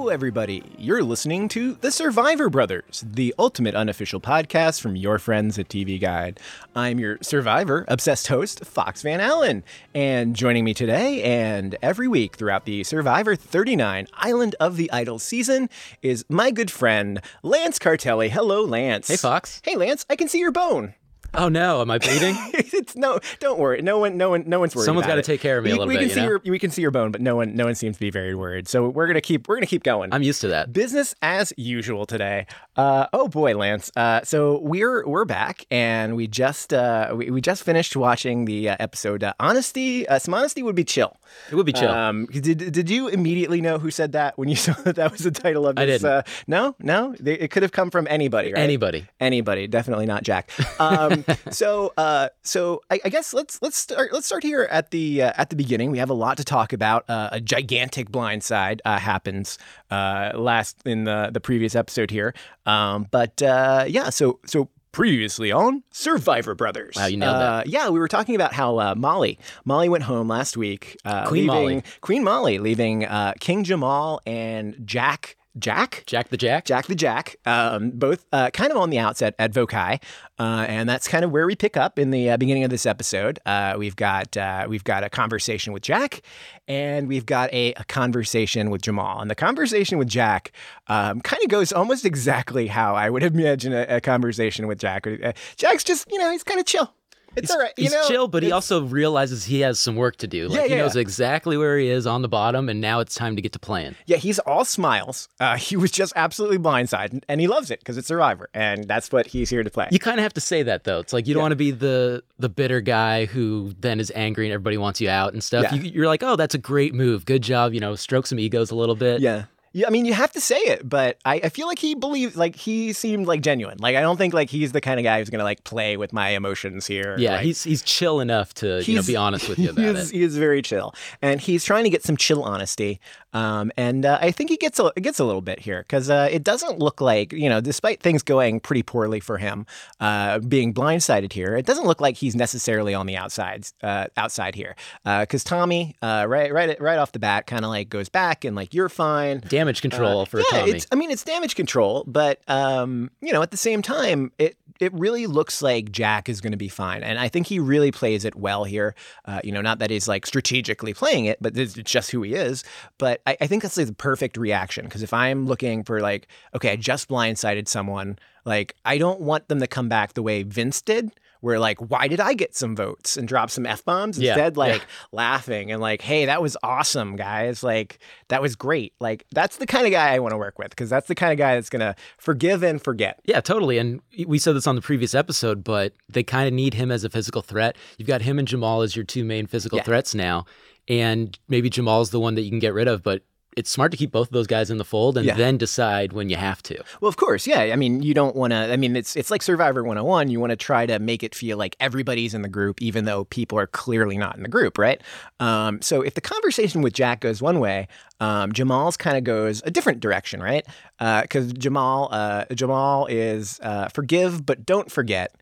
Hello, everybody. You're listening to The Survivor Brothers, the ultimate unofficial podcast from your friends at TV Guide. I'm your Survivor obsessed host, Fox Van Allen. And joining me today and every week throughout the Survivor 39 Island of the Idols season is my good friend, Lance Cartelli. Hello, Lance. Hey, Fox. Hey, Lance. I can see your bone. Oh no, am I bleeding? it's no, don't worry. No one, no one, no one's worried. Someone's got to take care of me we, a little we bit. Can you see know? your, we can see your bone, but no one, no one seems to be very worried. So we're gonna keep, we're gonna keep going. I'm used to that. Business as usual today. Uh, oh boy, Lance. Uh, so we're we're back, and we just uh, we, we just finished watching the uh, episode. Uh, honesty, uh, some honesty would be chill. It would be chill. Um, did did you immediately know who said that when you saw that that was the title of this? I didn't. Uh, no, no, They- it could have come from anybody, right? Anybody. anybody definitely not jack um, so uh, so I, I guess let's let's start let's start here at the uh, at the beginning we have a lot to talk about uh, a gigantic blindside uh, happens uh, last in the the previous episode here um, but uh, yeah so so previously on survivor brothers Wow, you nailed that. uh, yeah we were talking about how uh, molly molly went home last week uh, Queen leaving, Molly. queen molly leaving uh, king jamal and jack jack Jack the Jack. Jack the Jack, um, both uh, kind of on the outset at Vokai, uh, and that's kind of where we pick up in the uh, beginning of this episode. Uh, we've got uh, we've got a conversation with Jack, and we've got a, a conversation with Jamal. And the conversation with Jack um, kind of goes almost exactly how I would imagine a, a conversation with Jack. Uh, Jack's just you know he's kind of chill. It's all right. You He's know, chill, but he also realizes he has some work to do. Like Yeah, he knows yeah. exactly where he is on the bottom, and now it's time to get to playing. Yeah, he's all smiles. Uh, he was just absolutely blindsided, and he loves it because it's Survivor, and that's what he's here to play. You kind of have to say that though. It's like you don't want to be the the bitter guy who then is angry and everybody wants you out and stuff. Yeah. You, you're like, oh, that's a great move. Good job. You know, stroke some egos a little bit. Yeah. Yeah, I mean, you have to say it, but I, I feel like he believes, like, he seemed like genuine. Like, I don't think, like, he's the kind of guy who's going to, like, play with my emotions here. Yeah, Like, he's he's chill enough to you know be honest with you he about is, it. He is very chill, and he's trying to get some chill honesty. Um, and uh, I think he gets a gets a little bit here because uh, it doesn't look like you know, despite things going pretty poorly for him, uh, being blindsided here, it doesn't look like he's necessarily on the outsides uh, outside here. Because Tommy, uh, right right right off the bat, kind of like goes back and like you're fine. Damage control for Uh, yeah, Tommy. it's I mean it's damage control, but um, you know, at the same time, it it really looks like Jack is going to be fine, and I think he really plays it well here. Uh, you know, not that he's like strategically playing it, but it's just who he is. But I, I think that's like the perfect reaction because if I'm looking for like, okay, I just blindsided someone, like I don't want them to come back the way Vince did. Where like, why did I get some votes and drop some f bombs Yeah, instead? yeah. Like laughing and like, hey, that was awesome, guys. Like that was great. Like that's the kind of guy I want to work with because that's the kind of guy that's gonna forgive and forget. Yeah, totally. And we said this on the previous episode, but they kind of need him as a physical threat. You've got him and Jamal as your two main physical Yeah. threats now. And maybe Jamal's the one that you can get rid of, but it's smart to keep both of those guys in the fold and Yeah. then decide when you have to. Well, of course, yeah. I mean, you don't want to. I mean, it's it's like Survivor 101. You want to try to make it feel like everybody's in the group, even though people are clearly not in the group, right? Um, so if the conversation with Jack goes one way, um, Jamal's kind of goes a different direction, right? Because Jamal uh, Jamal is uh, forgive but don't forget.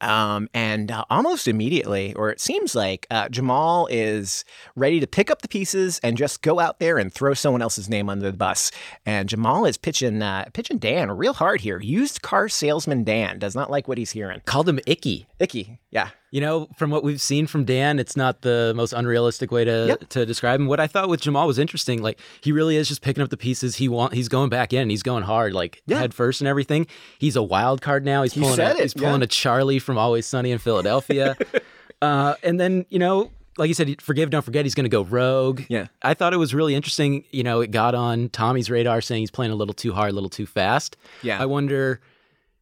Um, and uh, almost immediately, or it seems like uh, Jamal is ready to pick up the pieces and just go out there and throw someone else's name under the bus. And Jamal is pitching uh, pitching Dan real hard here. Used car salesman Dan does not like what he's hearing. Called him icky. Icky, yeah, You know, from what we've seen from Dan, it's not the most unrealistic way to Yep. to describe him. What I thought with Jamal was interesting. Like he really is just picking up the pieces. He want he's going back in. He's going hard, like Yeah. head first and everything. He's a wild card now. He's He pulling said a, it, he's pulling yeah. a Charlie from Always Sunny in Philadelphia. uh, and then you know. Like you said, forgive, don't forget. He's going to go rogue. Yeah. I thought it was really interesting. You know, it got on Tommy's radar, saying he's playing a little too hard, a little too fast. yeah. I wonder,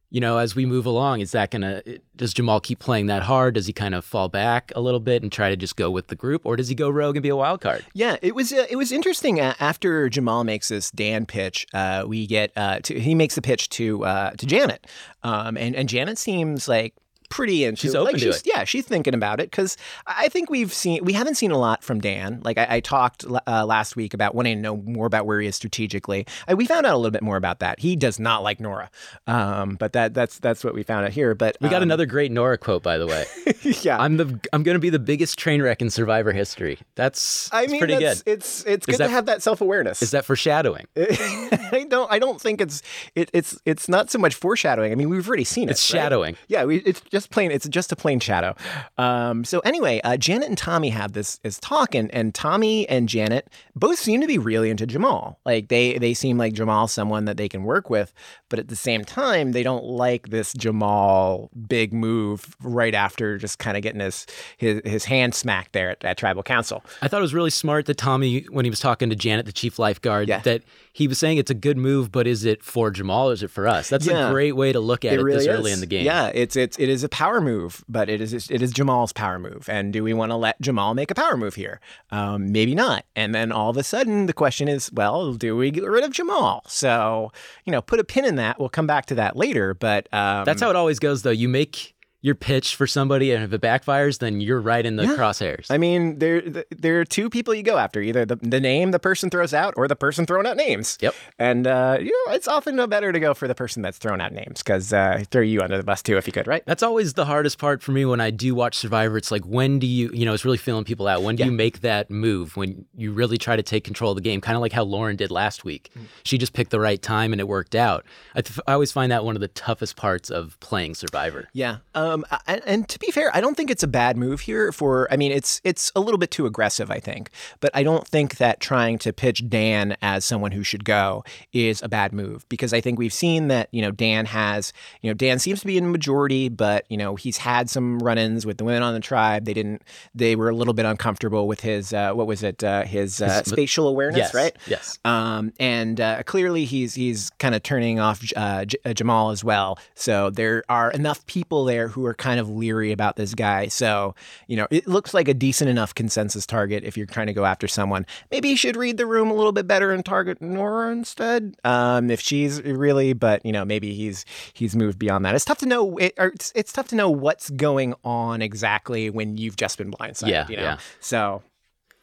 you know, as we move along, is that gonna does Jamal keep playing that hard? Does he kind of fall back a little bit and try to just go with the group, or does he go rogue and be a wild card? Yeah, it was uh, it was interesting. Uh, after Jamal makes this Dan pitch, uh, we get uh, to, he makes the pitch to uh, to Janet, um, and and Janet seems like pretty into She's open like to she's, it. Yeah, she's thinking about it because I think we've seen we haven't seen a lot from Dan. Like I, I talked uh, last week about wanting to know more about where he is strategically. I, we found out a little bit more about that. He does not like Noura, um, but that that's that's what we found out here. But We got um, another great Noura quote, by the way. yeah. I'm the I'm going to be the biggest train wreck in Survivor history. That's, I mean, pretty that's, good. it's it's good that- to have that self awareness. Is that foreshadowing? I don't. I don't think it's. It, it's. It's not so much foreshadowing. I mean, we've already seen it. It's right? shadowing. Yeah, we, it's just plain. It's just a plain shadow. Um, so anyway, uh, Janet and Tommy have this this talk, and, and Tommy and Janet both seem to be really into Jamal. Like they they seem like Jamal's someone that they can work with, but at the same time, they don't like this Jamal big move right after just kind of getting his his his hand smacked there at, at Tribal Council. I thought it was really smart that Tommy, when he was talking to Janet, the chief lifeguard, Yeah. that he was saying it's a good move, but is it for Jamal or is it for us? That's Yeah. a great way to look at it, this early in the game. Yeah, it's it's it is a power move, but it is it is Jamal's power move. And do we want to let Jamal make a power move here? Um, maybe not. And then all of a sudden, the question is, well, do we get rid of Jamal? So you know, put a pin in that. We'll come back to that later. But um, That's how it always goes, though. You make your pitch for somebody, and if it backfires, then you're right in the Yeah. crosshairs. I mean, there there are two people you go after: either the, the name the person throws out, or the person throwing out names. Yep. And uh, you know, it's often no better to go for the person that's throwing out names because uh, throw you under the bus too if you could, right? That's always the hardest part for me when I do watch Survivor. It's like, when do you, you know, it's really feeling people out. When do Yeah. you make that move? When you really try to take control of the game, kind of like how Lauren did last week. Mm. She just picked the right time and it worked out. I, th- I always find that one of the toughest parts of playing Survivor. Yeah. Um. And, and to be fair, I don't think it's a bad move here. For I mean, it's it's a little bit too aggressive, I think. But I don't think that trying to pitch Dan as someone who should go is a bad move because I think we've seen that you know Dan has you know Dan seems to be in the majority, but you know he's had some run-ins with the women on the tribe. They didn't. They were a little bit uncomfortable with his uh, what was it? Uh, his uh, spatial awareness, Yes, right? yes. Um, and uh, clearly he's he's kind of turning off uh, J- uh, Jamal as well. So there are enough people there who are kind of leery about this guy. So you know it looks like a decent enough consensus target if you're trying to go after someone. Maybe you should read the room a little bit better and target Noura instead. Um, if she's really, but you know maybe he's he's moved beyond that. It's tough to know. It, or it's, it's tough to know what's going on exactly when you've just been blindsided. Yeah, you know? yeah. So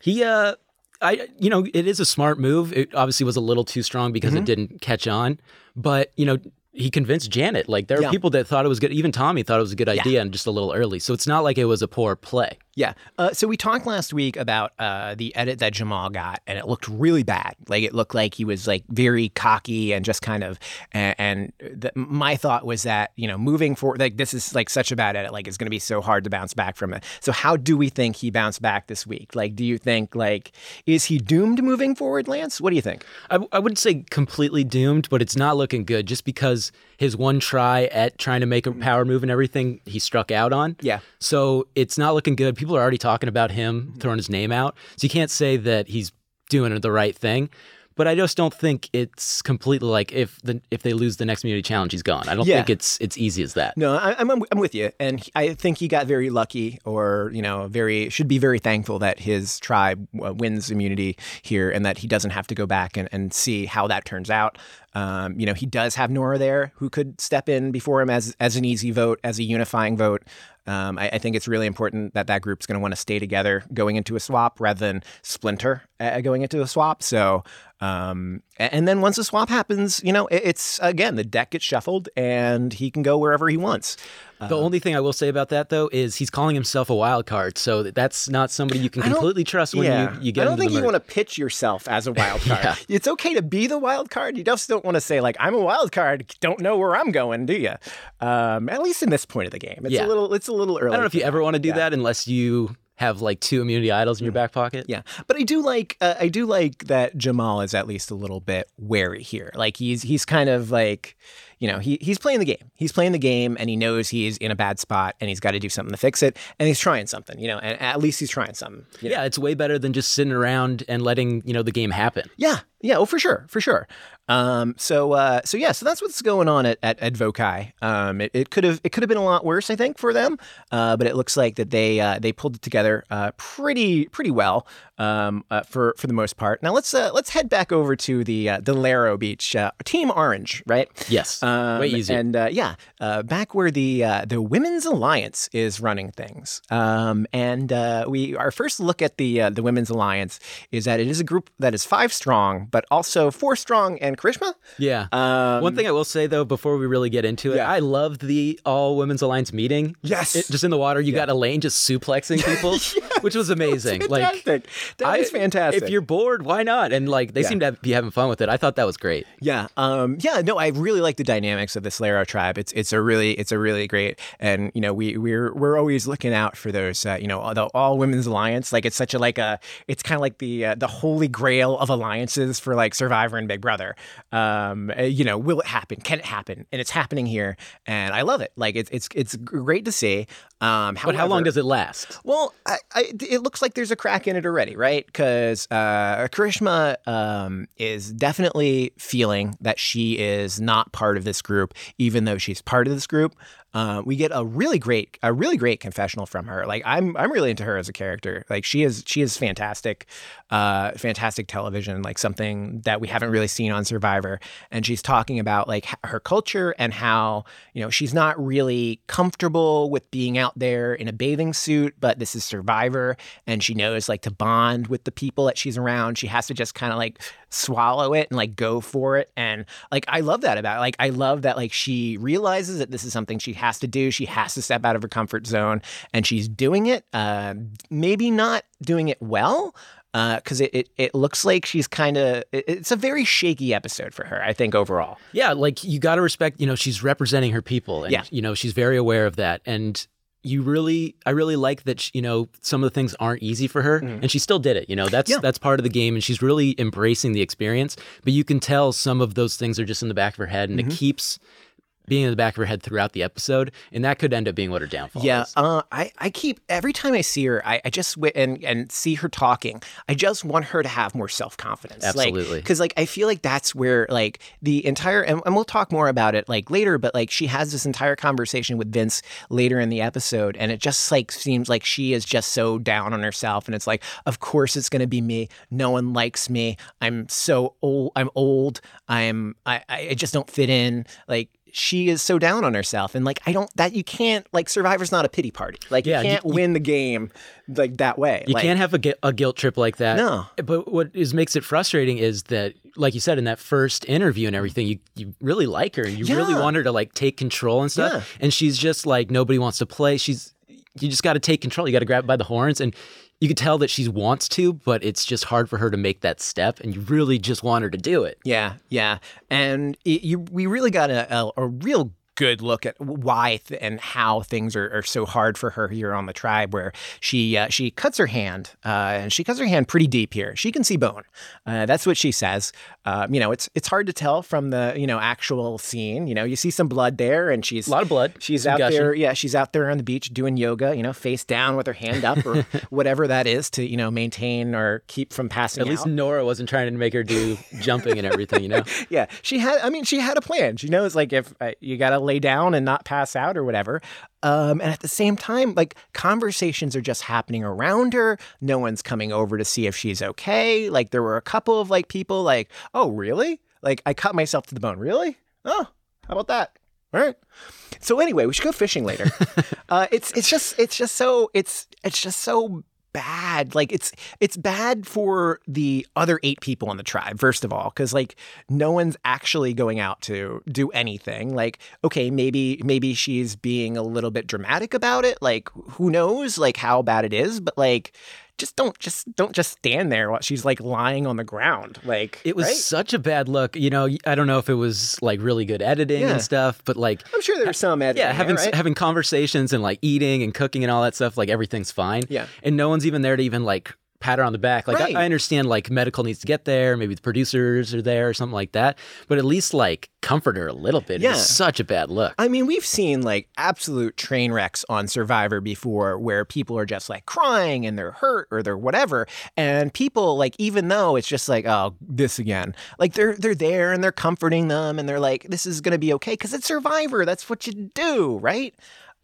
He, uh, I, you know, it is a smart move. It obviously was a little too strong because Mm-hmm. it didn't catch on, but you know, he convinced Janet. Like there are Yeah. people that thought it was good. Even Tommy thought it was a good idea and just a little early. So it's not like it was a poor play. Yeah. Uh, so we talked last week about uh, the edit that Jamal got, and it looked really bad. Like it looked like he was like very cocky and just kind of. And, and the, my thought was that you know moving forward, like this is like such a bad edit, like it's going to be so hard to bounce back from it. So how do we think he bounced back this week? Like, do you think like is he doomed moving forward, Lance? What do you think? I, I wouldn't say completely doomed, but it's not looking good just because his one try at trying to make a power move and everything he struck out on. Yeah. So it's not looking good. People are already talking about him throwing his name out. So you can't say that he's doing the right thing. But I just don't think it's completely like if the if they lose the next community challenge, he's gone. I don't Yeah. think it's it's easy as that. No, I, I'm I'm with you, and he- I think he got very lucky, or you know, very should be very thankful that his tribe uh, wins immunity here, and that he doesn't have to go back and, and see how that turns out. Um, you know, he does have Noura there who could step in before him as as an easy vote, as a unifying vote. Um, I, I think it's really important that that group's going to want to stay together going into a swap rather than splinter uh, going into a swap. So, um, and then once the swap happens, you know, it's again the deck gets shuffled and he can go wherever he wants. The only thing I will say about that though is he's calling himself a wild card, so that's not somebody you can completely trust when yeah, you, you get I don't think you want to pitch yourself as a wild card. Yeah. It's okay to be the wild card. You just don't want to say like I'm a wild card. Don't know where I'm going, do you? Um, at least in this point of the game, it's Yeah. a little. It's a little early. I don't know if you ever want to do that unless you have like two immunity idols in your back pocket. Yeah, but I do like uh, I do like that Jamal is at least a little bit wary here. Like he's he's kind of like, you know, he he's playing the game. He's playing the game, and he knows he's in a bad spot, and he's got to do something to fix it, and he's trying something. You know, and at least he's trying something. you know? Yeah, it's way better than just sitting around and letting you know the game happen. Yeah, Yeah, oh, for sure, for sure. Um, so, uh, so yeah, so that's what's going on at at, at Vokai. Um, it, it could have it could have been a lot worse, I think, for them. Uh, but it looks like that they uh, they pulled it together uh, pretty pretty well um, uh, for for the most part. Now let's uh, let's head back over to the uh, the Lairo Beach uh, Team Orange, right? Yes, Um, way easier. And uh, yeah, uh, back where the uh, the Women's Alliance is running things. Um, and uh, we our first look at the uh, the Women's Alliance is that it is a group that is five strong, but also four strong and Karishma. yeah. Um, One thing I will say though, before we really get into it, Yeah. I loved the All Women's Alliance meeting. Yes. It- just in the water, you got Elaine just suplexing people, which was amazing. Like, fantastic. That I- is fantastic. If you're bored, why not? And like, they Yeah. seem to be having fun with it. I thought that was great. Yeah, um, yeah, no, I really like the dynamics of the Lairo tribe. It's it's a really it's a really great, and you know we we're we're always looking out for those, uh, you know, the all women's alliance. Like it's such a like a it's kind of like the uh, the holy grail of alliances for like Survivor and Big Brother. Um, uh, you know, will it happen? Can it happen? And it's happening here, and I love it. Like it's it's it's great to see. Um, But how long does it last? well, I, I, it looks like there's a crack in it already, right? Because uh, Karishma um, is definitely feeling that she is not part of this group, even though she's part of this group. Uh, we get a really great, a really great confessional from her. Like I'm, I'm really into her as a character. Like she is, she is fantastic, uh, fantastic television. Like something that we haven't really seen on Survivor. And she's talking about like her culture and how you know she's not really comfortable with being out there in a bathing suit, but this is Survivor, and she knows like to bond with the people that she's around. She has to just kind of like swallow it and like go for it. And like I love that about it. like I love that like she realizes that this is something she has to do. She has to step out of her comfort zone, and she's doing it. Uh, maybe not doing it well. Because it, it, it looks like she's kind of, it's a very shaky episode for her, I think, overall. Yeah, like you got to respect, you know, she's representing her people and Yeah. you know, she's very aware of that and you really I really like that, sh- you know, some of the things aren't easy for her and she still did it, you know. That's. Yeah. that's part of the game and she's really embracing the experience, but you can tell some of those things are just in the back of her head and Mm-hmm. it keeps being in the back of her head throughout the episode, and that could end up being what her downfall Yeah, is. uh, I, I keep every time I see her, I, I just wi- and and see her talking. I just want her to have more self confidence. Absolutely. because like I feel like that's where like the entire and, and we'll talk more about it like later. But like she has this entire conversation with Vince later in the episode, and it just like seems like she is just so down on herself, and it's like, of course it's gonna be me. No one likes me. I'm so old. I'm old. I'm I I just don't fit in. Like she is so down on herself and like i don't that you can't like survivor's not a pity party like Yeah, you you- can't win the game like that way You like, can't have a, a guilt trip like that. No. But what is makes it frustrating is that, like you said in that first interview and everything, you, you really like her and you really want her to like take control and stuff. Yeah. And she's just like nobody wants to play. She's you just got to take control. You got to grab it by the horns and. You could tell that she wants to, but it's just hard for her to make that step, and you really just want her to do it. yeah yeah and it, you we really got a, a, a real good look at why th- and how things are, are so hard for her here on the tribe where she uh, she cuts her hand uh, and she cuts her hand pretty deep here she can see bone uh, that's what she says um, you know it's it's hard to tell from the you know actual scene you know you see some blood there and she's A lot of blood. She's some out gushing. there, yeah. She's out there on the beach doing yoga, you know, face down with her hand up or whatever that is to, you know, maintain or keep from passing At least. Noura wasn't trying to make her do jumping and everything, you know? Yeah, she had. I mean, she had a plan. She knows like if uh, you got to lay down and not pass out or whatever. Um, and at the same time, like conversations are just happening around her. No one's coming over to see if she's okay. Like there were a couple of like people like, oh really? Like I cut myself to the bone. Really? Oh, how about that? All right. So anyway, we should go fishing later. uh, it's it's just it's just so it's it's just so bad. Like it's it's bad for the other eight people in the tribe. First of all, because like no one's actually going out to do anything. Like okay, maybe maybe she's being a little bit dramatic about it. Like who knows like how bad it is, but like. Just don't just don't just stand there while she's like lying on the ground. Like It was right? such a bad look. You know, I don't know if it was like really good editing Yeah. and stuff, but like I'm sure there's some editing. yeah, having there, right? having conversations and like eating and cooking and all that stuff, like everything's fine. Yeah. And no one's even there to even like pat her on the back. Like Right. I, I understand like medical needs to get there, maybe the producers are there or something like that, but at least like comfort her a little bit. Yeah. It's such a bad look. I mean, we've seen like absolute train wrecks on Survivor before where people are just like crying and they're hurt or they're whatever. And people like even though it's just like, oh, this again. Like they're they're there and they're comforting them and they're like, this is gonna be okay because it's Survivor. That's what you do, right?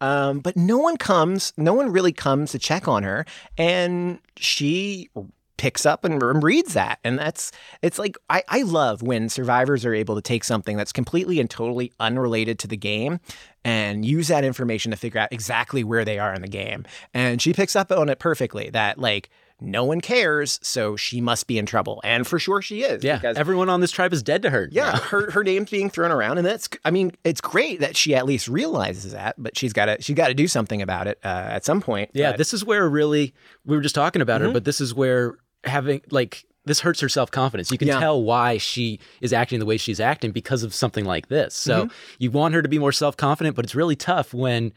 Um, but no one comes, no one really comes to check on her, and she picks up and reads that. And that's, it's like, I, I love when survivors are able to take something that's completely and totally unrelated to the game and use that information to figure out exactly where they are in the game. And she picks up on it perfectly that, like, no one cares, so she must be in trouble. And for sure she is. yeah, because- everyone on this tribe is dead to her. yeah, now. her her name's being thrown around, and that's I mean it's great that she at least realizes that, but she's got to she's got to do something about it uh, at some point. Yeah, But- this is where really we were just talking about Mm-hmm. her, but this is where having like this hurts her self confidence. You can Yeah. tell why she is acting the way she's acting because of something like this. So Mm-hmm. you want her to be more self confident, but it's really tough when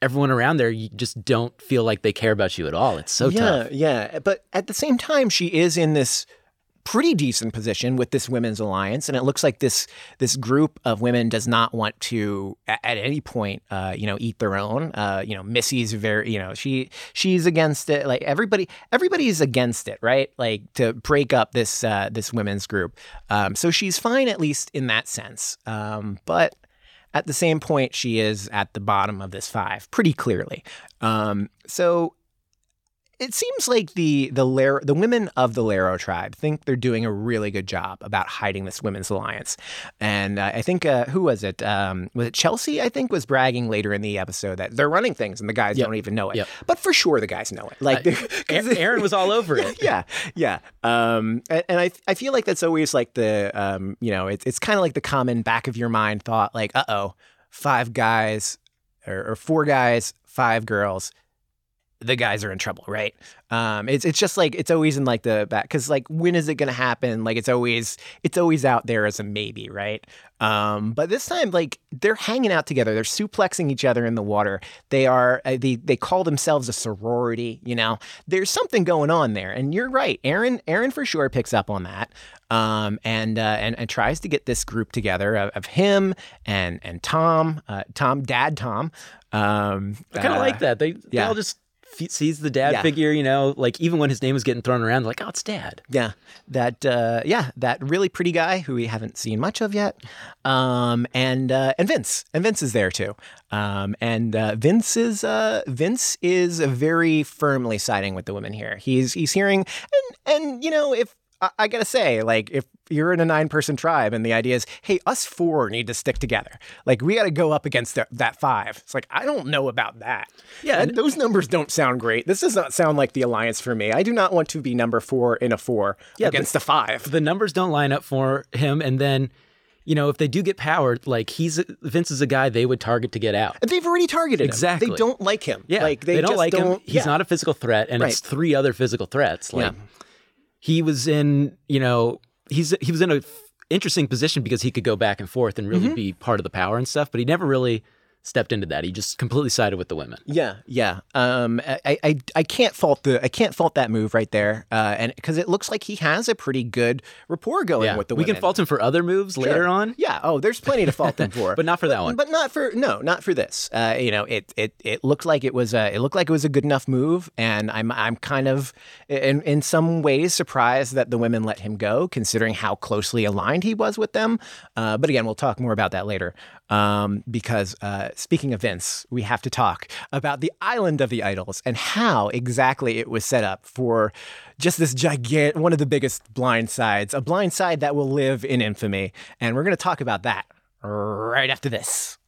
everyone around there you just don't feel like they care about you at all. It's so yeah, tough. yeah. But at the same time, she is in this pretty decent position with this women's alliance, and it looks like this this group of women does not want to at, at any point, uh, you know, eat their own. Uh, you know, Missy's very, you know, she she's against it. Like everybody, everybody's against it, right? Like to break up this uh, this women's group. Um, so she's fine at least in that sense. Um, but at the same point, she is at the bottom of this five pretty clearly. Um, so it seems like the the Lar- the women of the Lairo tribe think they're doing a really good job about hiding this women's alliance, and uh, I think uh, who was it? Um, was it Chelsea? I think was bragging later in the episode that they're running things and the guys Yep. don't even know it. Yep. But for sure, the guys know it. Like, A- Aaron was all over it. yeah, yeah. Um, and, and I I feel like that's always like the um, you know, it's it's kind of like the common back of your mind thought, like, uh oh, five guys or, or four guys, five girls. The guys are in trouble, right? Um, it's it's just like it's always in like the back because like when is it going to happen? Like it's always it's always out there as a maybe, right? Um, but this time, like they're hanging out together, they're suplexing each other in the water. They are uh, they they call themselves a sorority. You know, there's something going on there, and you're right. Aaron Aaron for sure picks up on that, um, and uh, and and tries to get this group together of, of him and and Tom, uh, Tom, Dad Tom. Um, I kind of uh, like that. They, they yeah. all just f- sees the dad Yeah. figure, you know, like even when his name was getting thrown around, like, oh, it's dad. Yeah, that uh, yeah, that really pretty guy who we haven't seen much of yet, um, and uh, and Vince, and Vince is there too, um, and uh, Vince is uh, Vince is very firmly siding with the women here. He's he's hearing, and and you know if I, I gotta say, like if you're in a nine person tribe and the idea is, hey, us four need to stick together, like we got to go up against that, that five. It's like I don't know about that. Yeah, That- those numbers don't sound great. This does not sound like the alliance for me. I do not want to be number four in a four Yeah, against the five. The numbers don't line up for him. And then, you know, if they do get powered, like he's Vince is a guy they would target to get out. They've already targeted him. Exactly. They don't like him. Yeah, like they, don't just like him. don't- He's yeah. not a physical threat, and it's three other physical threats. Like Yeah. he was in, you know, he's he was in a f- interesting position because he could go back and forth and really Mm-hmm. be part of the power and stuff, but he never really stepped into that. He just completely sided with the women. Yeah, yeah. Um, I, I, I can't fault the I can't fault that move right there. Uh, and because it looks like he has a pretty good rapport going Yeah, with the women. we women. can fault him for other moves later on. Yeah. Oh, there's plenty to fault them for, But not for that one. But not for no, not for this. Uh, you know, it it it looked like it was a it looked like it was a good enough move, and I'm I'm kind of in in some ways surprised that the women let him go, considering how closely aligned he was with them. Uh, but again, we'll talk more about that later. Um, because uh, speaking of Vince, we have to talk about the island of the idols and how exactly it was set up for just this gigantic, one of the biggest blind sides, a blind side that will live in infamy. And we're going to talk about that right after this.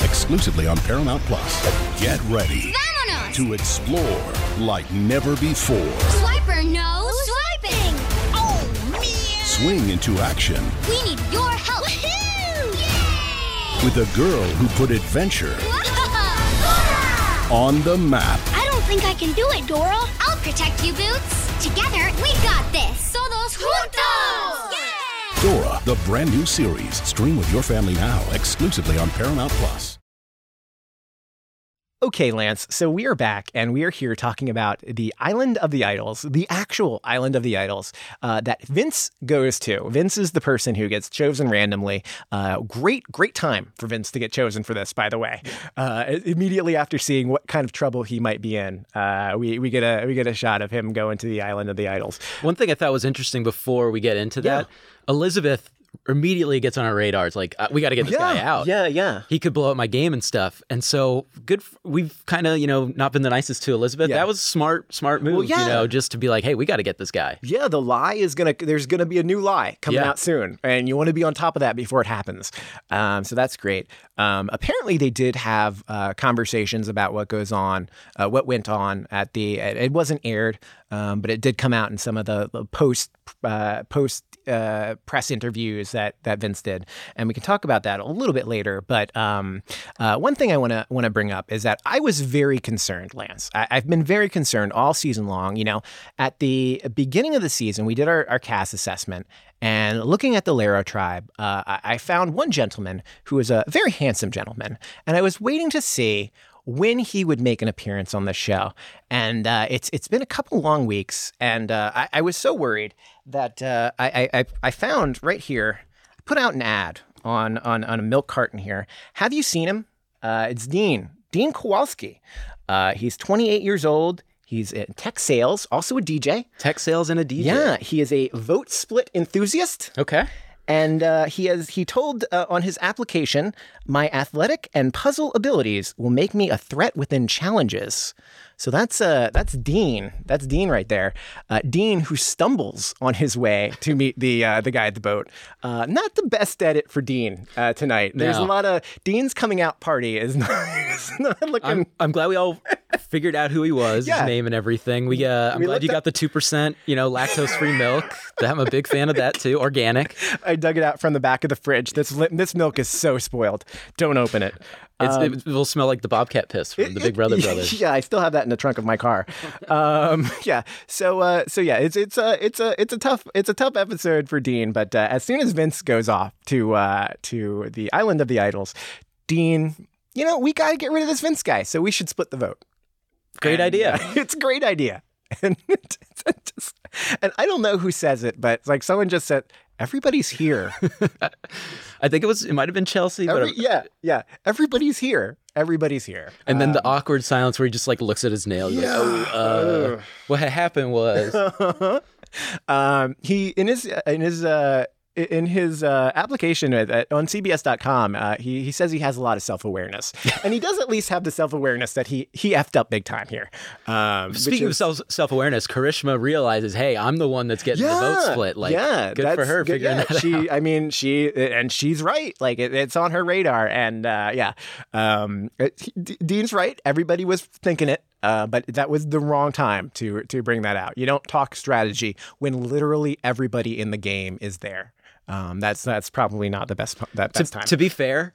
exclusively on Paramount Plus. Get ready Vámonos! to explore like never before. Swiper no swiping! Oh, man! Swing into action We need your help! Woohoo! Yay! With a girl who put adventure on the map. I don't think I can do it, Dora. I'll protect you, Boots. Together, we got this. Todos juntos! Yeah! Dora, the brand new series. Stream with your family now, exclusively on Paramount Plus. Okay, Lance. So we are back, and we are here talking about the Island of the Idols, the actual Island of the Idols uh, that Vince goes to. Vince is the person who gets chosen randomly. Uh, great, great time for Vince to get chosen for this, by the way. Uh, immediately after seeing what kind of trouble he might be in, uh, we we get a we get a shot of him going to the Island of the Idols. One thing I thought was interesting before we get into that, Elizabeth immediately gets on our radar. It's like uh, we got to get this guy out. Yeah, yeah. He could blow up my game and stuff. And so good. f- We've kind of you know not been the nicest to Elizabeth. Yeah. That was smart, smart move. yeah. You know, just to be like, hey, we got to get this guy. Yeah, the lie is gonna. There's gonna be a new lie coming Yeah. out soon, and you want to be on top of that before it happens. Um, so that's great. Um, apparently, they did have uh, conversations about what goes on, uh, what went on at the. It wasn't aired, um, but it did come out in some of the, the post uh, post uh, press interviews that that Vince did, and we can talk about that a little bit later. But um, uh, one thing I want to want to bring up is that I was very concerned, Lance. I, I've been very concerned all season long. You know, at the beginning of the season, we did our, our cast assessment, and looking at the Lairo tribe, uh, I found one gentleman who was a very handsome gentleman, and I was waiting to see when he would make an appearance on the show. And uh, it's it's been a couple long weeks, and uh, I, I was so worried that uh, I, I I found right here, I put out an ad on on on a milk carton here. Have you seen him? Uh, it's Dean Dean Kowalski. Uh, he's 28 years old. He's in tech sales, also a DJ. Tech sales and a DJ. Yeah, he is a vote split enthusiast. Okay. And uh, he has he told uh, on his application, my athletic and puzzle abilities will make me a threat within challenges. So that's uh that's Dean. That's Dean right there. Uh, Dean who stumbles on his way to meet the uh, the guy at the boat. Uh, not the best edit for Dean uh, tonight. There's No. a lot of Dean's coming out party is not, is not looking. I'm, I'm glad we all figured out who he was, Yeah. his name and everything. We uh, I'm We glad you got the two percent, you know, lactose free milk. I'm a big fan of that too. Organic. I dug it out from the back of the fridge. This li- this milk is so spoiled. Don't open it. It's, it will smell like the Bobcat piss from the Big Brother brothers. yeah, I still have that in the trunk of my car. Um, yeah. So uh, so yeah, it's it's a it's a it's a tough it's a tough episode for Dean. But uh, as soon as Vince goes off to uh, to the island of the idols, Dean, you know, we got to get rid of this Vince guy. So we should split the vote. Great And, idea. uh, it's a great idea. And, it's just- and I don't know who says it, but like someone just said, "Everybody's here." I think it was it might have been Chelsea, but yeah, yeah. Everybody's here. Everybody's here. and then the awkward silence where he just like looks at his nails. Like, oh, uh, what had happened was um, he in his in his uh, in his uh, application at, at, on CBS.com, uh, he he says he has a lot of self awareness, and he does at least have the self awareness that he he effed up big time here. Um, Speaking of is- self self awareness, Karishma realizes, hey, I'm the one that's getting the vote split. Like, yeah, good for her good- figuring yeah, that she, out. I mean, she and she's right. Like it, it's on her radar, and uh, yeah, um, it- D- Dean's right. Everybody was thinking it. Uh, but that was the wrong time to to bring that out. You don't talk strategy when literally everybody in the game is there. Um, that's that's probably not the best that best time. To be fair,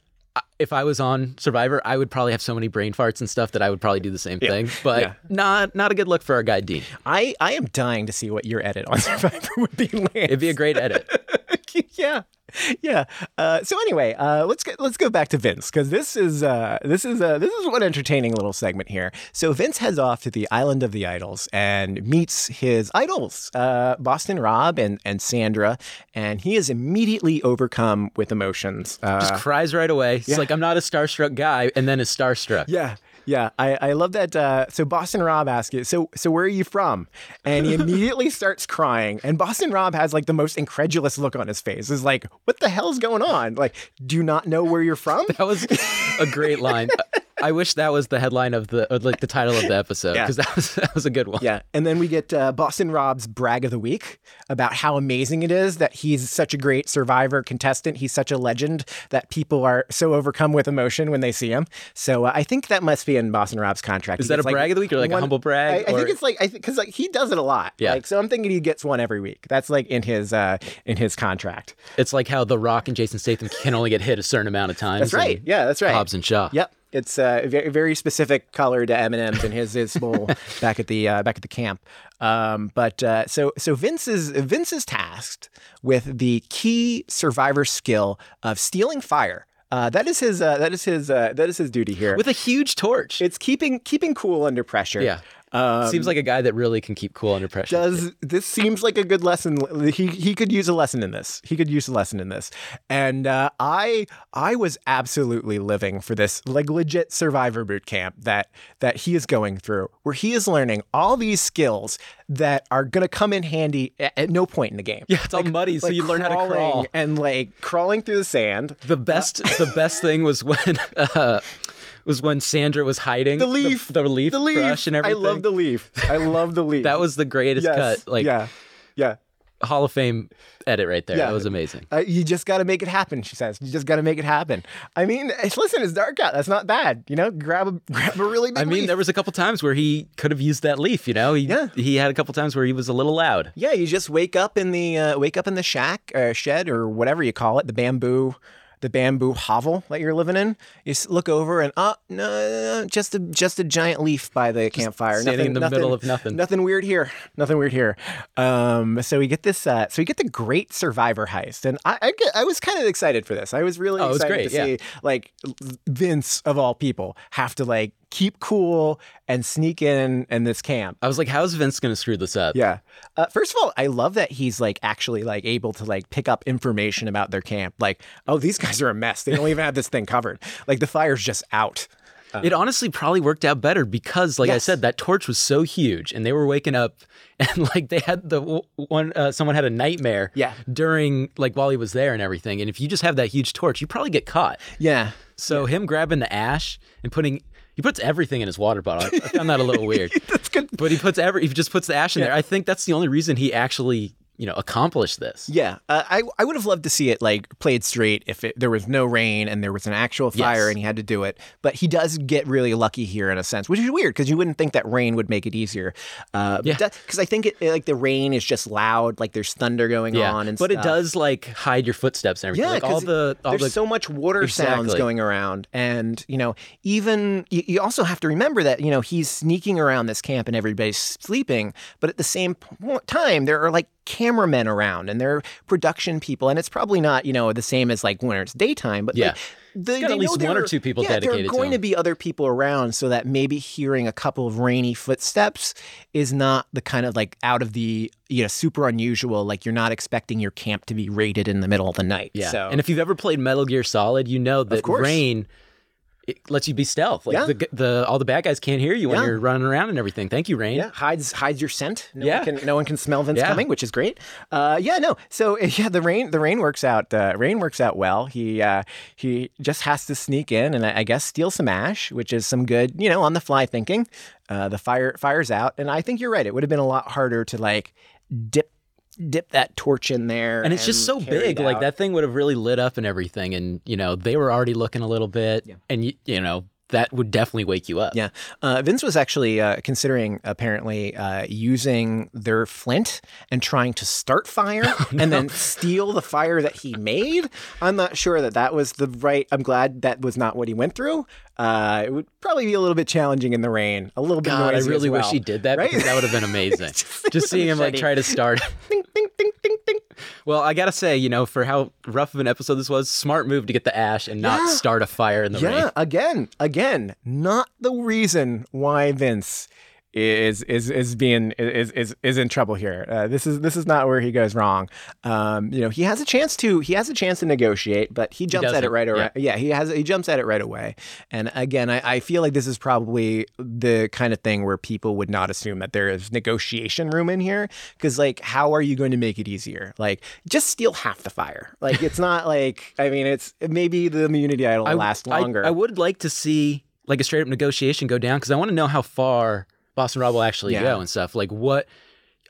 if I was on Survivor, I would probably have so many brain farts and stuff that I would probably do the same thing. But Yeah. not not a good look for our guy Dean. I I am dying to see what your edit on Survivor would be. Lance. It'd be a great edit. yeah, yeah. Uh, so anyway, uh, let's get let's go back to Vince because this is uh, this is uh, this is one entertaining little segment here. So Vince heads off to the island of the idols and meets his idols, uh, Boston Rob and and Sandra, and he is immediately overcome with emotions. Uh, Just cries right away. He's like, I'm not a starstruck guy, and then is starstruck. yeah. Yeah, I, I love that. Uh, so Boston Rob asks you, so so where are you from? And he immediately starts crying. And Boston Rob has like the most incredulous look on his face. Is like, what the hell's going on? Like, do you not know where you're from? That was a great line. I wish that was the headline of the like the title of the episode Yeah. because that was that was a good one. Yeah, and then we get uh, Boston Rob's brag of the week about how amazing it is that he's such a great survivor contestant. He's such a legend that people are so overcome with emotion when they see him. So uh, I think that must be in Boston Rob's contract. Is that a brag of the week or like a humble brag, I, I or- think it's like I because like he does it a lot. Yeah. Like so, I'm thinking he gets one every week. That's like in his uh in his contract. It's like how The Rock and Jason Statham can only get hit a certain amount of times. That's right. Yeah, that's right. Hobbs and Shaw. Yep. It's uh, a very, very specific color to M and M's in his his bowl back at the uh, back at the camp. Um, but uh, so so Vince is Vince is tasked with the key survivor skill of stealing fire. Uh, that is his. Uh, that is his. Uh, that is his duty here. with a huge torch. it's keeping keeping cool under pressure. yeah. Um, Seems like a guy that really can keep cool under pressure. does this seems like a good lesson. He he could use a lesson in this. He could use a lesson in this. And uh, i i was absolutely living for this like legit survivor boot camp that that he is going through where he is learning all these skills that are going to come in handy at, at no point in the game. Yeah, it's all muddy, so you learn how to crawl. and like crawling through the sand. The best, the best thing was when, uh, was when Sandra was hiding the leaf the, leaf, the leaf brush and everything. i love the leaf i love the leaf That was the greatest yes. cut. Like yeah yeah Hall of Fame edit right there. Yeah. That was amazing. Uh, you just got to make it happen, she says. You just got to make it happen. I mean, it's, listen, it's dark out. That's not bad. You know, grab a grab a really big I mean, leaf. there was a couple times where he could have used that leaf. You know, he Yeah. he had a couple times where he was a little loud. yeah, you just wake up in the uh, wake up in the shack, uh, shed, or whatever you call it, the bamboo, the bamboo hovel that you're living in. You look over and oh no, just a just a giant leaf by the campfire. standing in the middle of nothing. Nothing weird here. Nothing weird here. Um, so we get this. Uh, so we get the great survivor heist, and I I, get, I was kind of excited for this. I was really Oh, it was great, to yeah. see like Vince of all people have to like keep cool and sneak in in this camp. I was like, how's Vince going to screw this up? Yeah. Uh, first of all, I love that he's like actually like able to like pick up information about their camp. Like, oh, these guys are a mess. They don't even have this thing covered. Like the fire's just out. It honestly probably worked out better because, like I said, that torch was so huge, and they were waking up, and like they had the one. Uh, someone had a nightmare. Yeah. During like while he was there and everything, and if you just have that huge torch, you probably get caught. Yeah. So him grabbing the ash and putting. He puts everything in his water bottle. I found that a little weird. That's good. But he puts every he just puts the ash in there. I think that's the only reason he actually, you know, accomplish this. Yeah, uh, I I would have loved to see it like played straight if it, there was no rain and there was an actual fire Yes. and he had to do it. But he does get really lucky here in a sense, which is weird because you wouldn't think that rain would make it easier. Uh, Yeah. because I think it like the rain is just loud, like there's thunder going on and but stuff. it does like hide your footsteps and everything. Yeah, like all the all there's the so much water sounds going around, and you know, even you, you also have to remember that you know he's sneaking around this camp and everybody's sleeping, but at the same time there are like cameramen around and there are production people, and it's probably not you know the same as like when it's daytime, but Yeah. like, the, got at least one or two people yeah, dedicated There are going to him. be other people around, so that maybe hearing a couple of rainy footsteps is not the kind of like out of the you know super unusual. Like you're not expecting your camp to be raided in the middle of the night. yeah. So And if you've ever played Metal Gear Solid, you know that rain it lets you be stealth. Like Yeah. the, the all the bad guys can't hear you when Yeah. you're running around and everything. Thank you, rain. Yeah, hides hides your scent. No Yeah. one can, no one can smell Vince Yeah. coming, which is great. Uh, yeah, no. So yeah, the rain the rain works out. Uh, rain works out well. He uh, he just has to sneak in and I, I guess steal some ash, which is some good, you know, on the fly thinking. Uh, the fire fires out, and I think you're right. It would have been a lot harder to like dip dip that torch in there, And it's just so big. Like out. that thing would have really lit up and everything. And, you know, they were already looking a little bit. And, you, you know, that would definitely wake you up. Yeah. Uh, Vince was actually uh, considering apparently uh, using their flint and trying to start fire Oh, and then steal the fire that he made. I'm not sure that that was the right. I'm glad that was not what he went through. Uh, it would probably be a little bit challenging in the rain, a little bit God, I really wish he did that right? because that would have been amazing. Just Just, seeing him like try to start. ding, ding, ding, ding, ding. Well, I gotta say, you know, for how rough of an episode this was, smart move to get the ash and not Yeah. start a fire in the Yeah, rain. Yeah, again, again, not the reason why Vince is is is being is is is in trouble here. Uh, this is this is not where he goes wrong. Um, you know, he has a chance to he has a chance to negotiate, but he jumps at it right away. yeah. Yeah. he has he jumps at it right away. And again, I, I feel like this is probably the kind of thing where people would not assume that there is negotiation room in here because like how are you going to make it easier? Like just steal half the fire. Like it's not like I mean it's maybe the immunity idol last I- longer. I, would like to see like a straight up negotiation go down because I want to know how far Boston Rob will actually Yeah. go and stuff. Like what?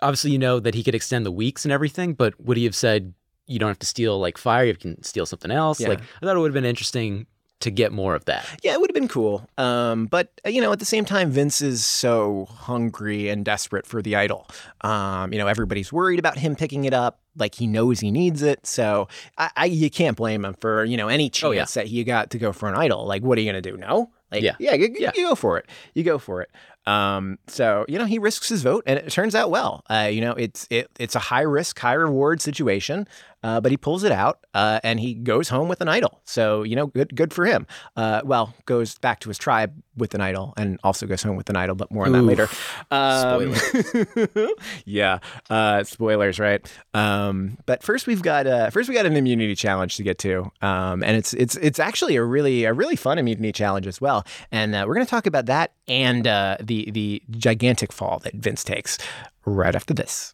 Obviously, you know that he could extend the weeks and everything, but would he have said you don't have to steal like fire? You can steal something else. Yeah. Like I thought it would have been interesting to get more of that. Yeah, it would have been cool. Um, but uh, you know, at the same time, Vince is so hungry and desperate for the idol. Um, you know, everybody's worried about him picking it up. Like he knows he needs it. So I, I you can't blame him for you know any chance Oh, yeah. that he got to go for an idol. Like, what are you gonna do? No. Like, Yeah. yeah, you, Yeah. you go for it. You go for it. Um, so you know, he risks his vote, and it turns out well. Uh, you know, it's it it's a high risk, high reward situation. Uh, but he pulls it out uh, and he goes home with an idol. So you know, good good for him. Uh, well, goes back to his tribe with an idol and also goes home with an idol, but more on that later. Um, yeah, uh, spoilers, right? Um, but first we've got uh, first we got an immunity challenge to get to, um, and it's it's it's actually a really a really fun immunity challenge as well. And uh, we're going to talk about that and uh, the the gigantic fall that Vince takes right after this.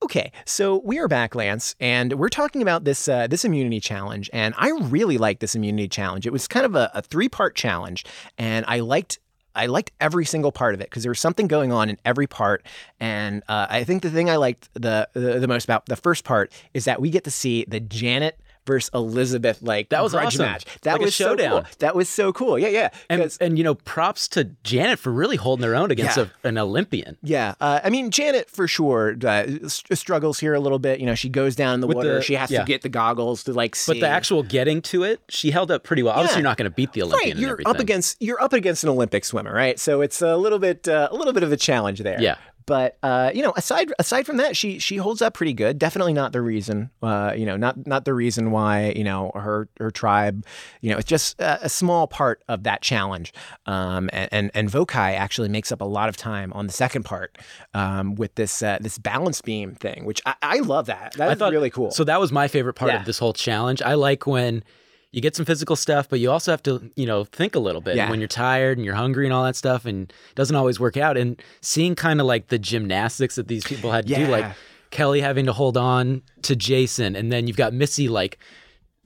Okay, so we are back, Lance, and we're talking about this uh, this immunity challenge, and I really liked this immunity challenge. It was kind of a, a three part challenge, and I liked I liked every single part of it because there was something going on in every part. And uh, I think the thing I liked the, the the most about the first part is that we get to see the Janet versus Elizabeth like That was awesome. match. That Like a was so showdown. cool. That was so cool. Yeah, yeah. And, and you know, props to Janet for really holding their own against Yeah. a, an Olympian. Yeah, uh, I mean Janet for sure uh, struggles here a little bit. You know, she goes down in the With water. the- she has yeah. to get the goggles to like see. But the actual getting to it, she held up pretty well. Obviously, you're not going to beat the Olympian right, you're up against you're up against an Olympic swimmer, right? So it's a little bit uh, a little bit of a challenge there. Yeah. But uh, you know, aside aside from that, she she holds up pretty good. Definitely not the reason. Uh, you know, not not the reason why you know her her tribe. You know, it's just a, a small part of that challenge. Um, and and, and Vokai actually makes up a lot of time on the second part um, with this uh, this balance beam thing, which I, I love that. That's really cool. So that was my favorite part Yeah. of this whole challenge. I like when you get some physical stuff, but you also have to, you know, think a little bit Yeah. when you're tired and you're hungry and all that stuff, and it doesn't always work out. And seeing kind of like the gymnastics that these people had to do, like Kelly having to hold on to Jason, and then you've got Missy like,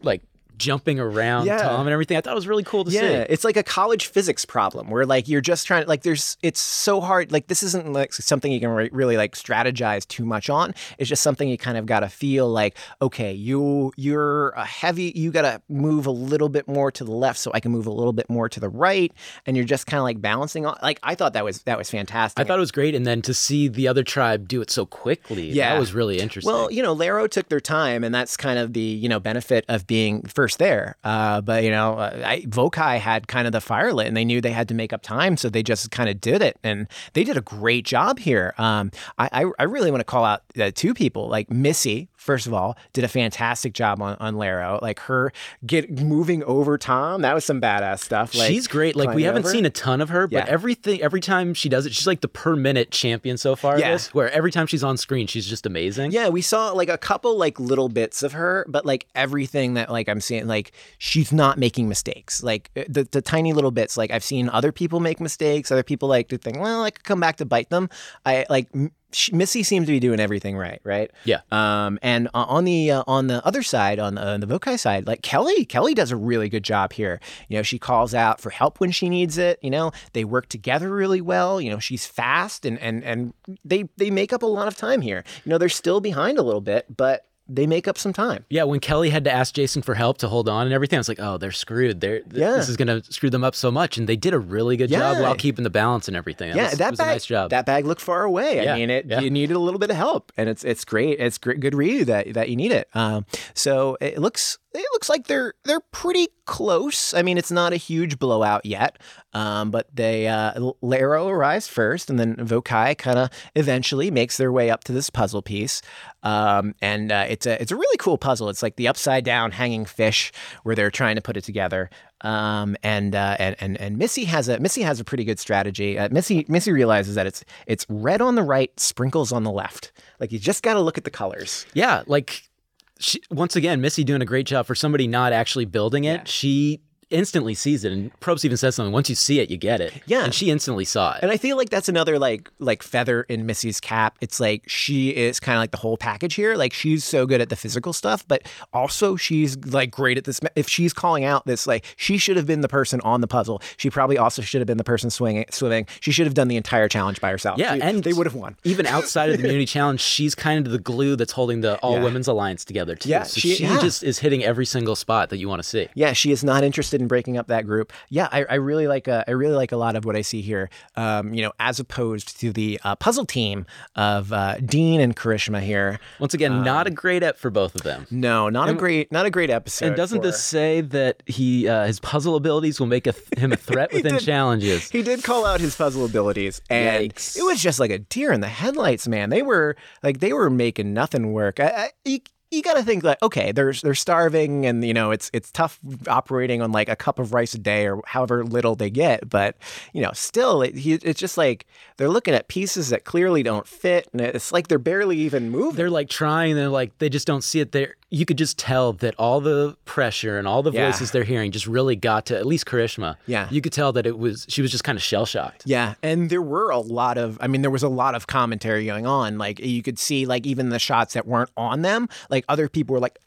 like jumping around Yeah. Tom and everything. I thought it was really cool to yeah, see. it's like a college physics problem where like you're just trying to like there's it's so hard like this isn't like something you can re- really like strategize too much on. It's just something you kind of got to feel like okay, you you're a heavy you got to move a little bit more to the left so I can move a little bit more to the right and you're just kind of like balancing on like I thought that was that was fantastic. I thought it was great, and then to see the other tribe do it so quickly, Yeah. that was really interesting. Well, you know, Lairo took their time, and that's kind of the you know benefit of being first there. Uh, but you know, uh, I, Vokai had kind of the fire lit, and they knew they had to make up time, so they just kind of did it, and they did a great job here. Um, I, I I really want to call out uh, two people, like Missy. First of all, did a fantastic job on, on Lairo. Like her get moving over Tom, that was some badass stuff. Like she's great. Like we haven't over. seen a ton of her, but Yeah. everything every time she does it, she's like the per minute champion so far. Yeah. This, where every time she's on screen, she's just amazing. Yeah, we saw like a couple like little bits of her, but like everything that like I'm seeing, like she's not making mistakes. Like uh, the, the tiny little bits. Like I've seen other people make mistakes. Other people like to think, well, I could come back to bite them. I like she, Missy seems to be doing everything right, right? Yeah. Um, and uh, on the uh, on the other side, on the, on the Vokai side, like Kelly, Kelly does a really good job here. You know, she calls out for help when she needs it. You know, they work together really well. You know, she's fast and and and they they make up a lot of time here. You know, they're still behind a little bit, but they make up some time. Yeah, when Kelly had to ask Jason for help to hold on and everything, I was like, oh, they're screwed. They're, th- Yeah. This is going to screw them up so much. And they did a really good job while keeping the balance and everything. Yeah, was, that was bag, a nice job. That bag looked far away. Yeah, I mean, it yeah. you needed a little bit of help, and it's it's great. It's great, good read that that you need it. Um, so it looks it looks like they're they're pretty close. I mean, it's not a huge blowout yet, um, but they uh, Lairo arrives first, and then Vokai kind of eventually makes their way up to this puzzle piece. Um, and uh, it's a it's a really cool puzzle. It's like the upside down hanging fish where they're trying to put it together. Um, and, uh, and and and Missy has a Missy has a pretty good strategy. Uh, Missy Missy realizes that it's it's red on the right, sprinkles on the left. Like you just got to look at the colors. yeah, like she, once again, Missy doing a great job for somebody not actually building it. Yeah. She instantly sees it, and Probst even says something. Once you see it, you get it. Yeah. and she instantly saw it. And I feel like that's another like like feather in Missy's cap. It's like she is kind of like the whole package here. Like she's so good at the physical stuff, but also she's like great at this. If she's calling out this, like she should have been the person on the puzzle. She probably also should have been the person swinging, swimming. She should have done the entire challenge by herself. Yeah, She- and they would have won. Even outside of the Immunity Challenge, she's kind of the glue that's holding the All Yeah. Women's Alliance together too. Yeah, so she- she, yeah. just is hitting every single spot that you want to see. Yeah, she is not interested in breaking up that group. Yeah, I, I really like uh, I really like a lot of what I see here. Um, you know, as opposed to the uh, puzzle team of uh, Dean and Karishma here. Once again, not a great ep for both of them. No, not a great not a great episode. And doesn't for- this say that he uh, his puzzle abilities will make a th- him a threat within did- challenges? He did call out his puzzle abilities, and Yikes. it was just like a deer in the headlights, man. They were like they were making nothing work. I, I, you, got to think like, okay, they're they're starving, and you know it's it's tough operating on like a cup of rice a day or however little they get. But you know, still, it, it's just like they're looking at pieces that clearly don't fit, and it's like they're barely even moving. They're like trying, they're like they just don't see it there. You could just tell that all the pressure and all the Yeah. voices they're hearing just really got to at least Karishma. Yeah. you could tell that it was she was just kind of shell shocked. Yeah, and there were a lot of I mean there was a lot of commentary going on. Like you could see like even the shots that weren't on them, like other people were like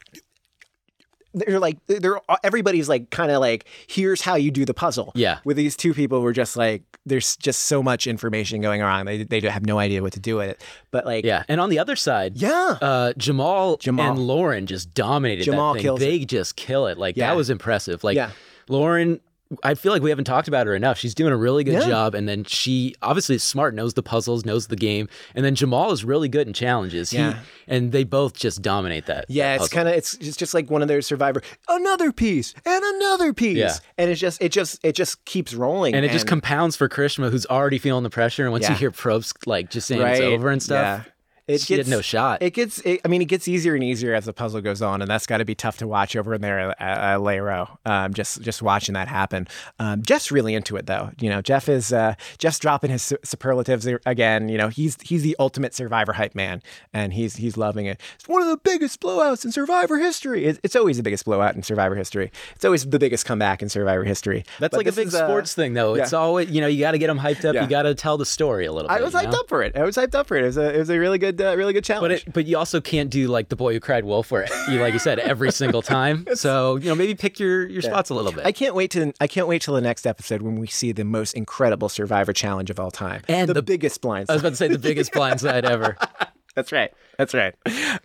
they're like they're everybody's like kind of like here's how you do the puzzle. Yeah. With these two people were just like there's just so much information going around. They they have no idea what to do with it. But like Yeah, and on the other side, Yeah. uh, Jamal, Jamal. and Lauren just dominated Jamal that thing. kills they just kill it. Like Yeah. that was impressive. Like Yeah. Lauren. I feel like we haven't talked about her enough. She's doing a really good Yeah. job, and then she obviously is smart, knows the puzzles, knows the game, and then Jamal is really good in challenges. He- Yeah. and they both just dominate that. Yeah, that it's kind of it's it's just like one of their survivor another piece and another piece. Yeah. And it's just it just it just keeps rolling and it just compounds for Karishma, who's already feeling the pressure. And once Yeah. you hear Probst like just saying right it's over and stuff, Yeah. It she had no shot. It gets, it, I mean, it gets easier and easier as the puzzle goes on, and that's got to be tough to watch over in there at, at Lairo. Um, just, just watching that happen. Um, Jeff's really into it, though. You know, Jeff is uh, Jeff's dropping his superlatives again. You know, he's he's the ultimate Survivor hype man, and he's he's loving it. It's one of the biggest blowouts in Survivor history. It, it's always the biggest blowout in Survivor history. It's always the biggest comeback in Survivor history. That's But like a big is, uh, sports thing, though. It's yeah. always you know you got to get them hyped up. Yeah. You got to tell the story a little. I bit, was hyped know? up for it. I was hyped up for it. It was a, it was a really good, uh, really good challenge. But it, but you also can't do like the boy who cried wolf, where you like you said every single time. So you know maybe pick your your spots a little bit. I can't wait to I can't wait till the next episode when we see the most incredible Survivor challenge of all time And the, the- biggest blind. Side. I was about to say the biggest blindside ever. That's right. That's right.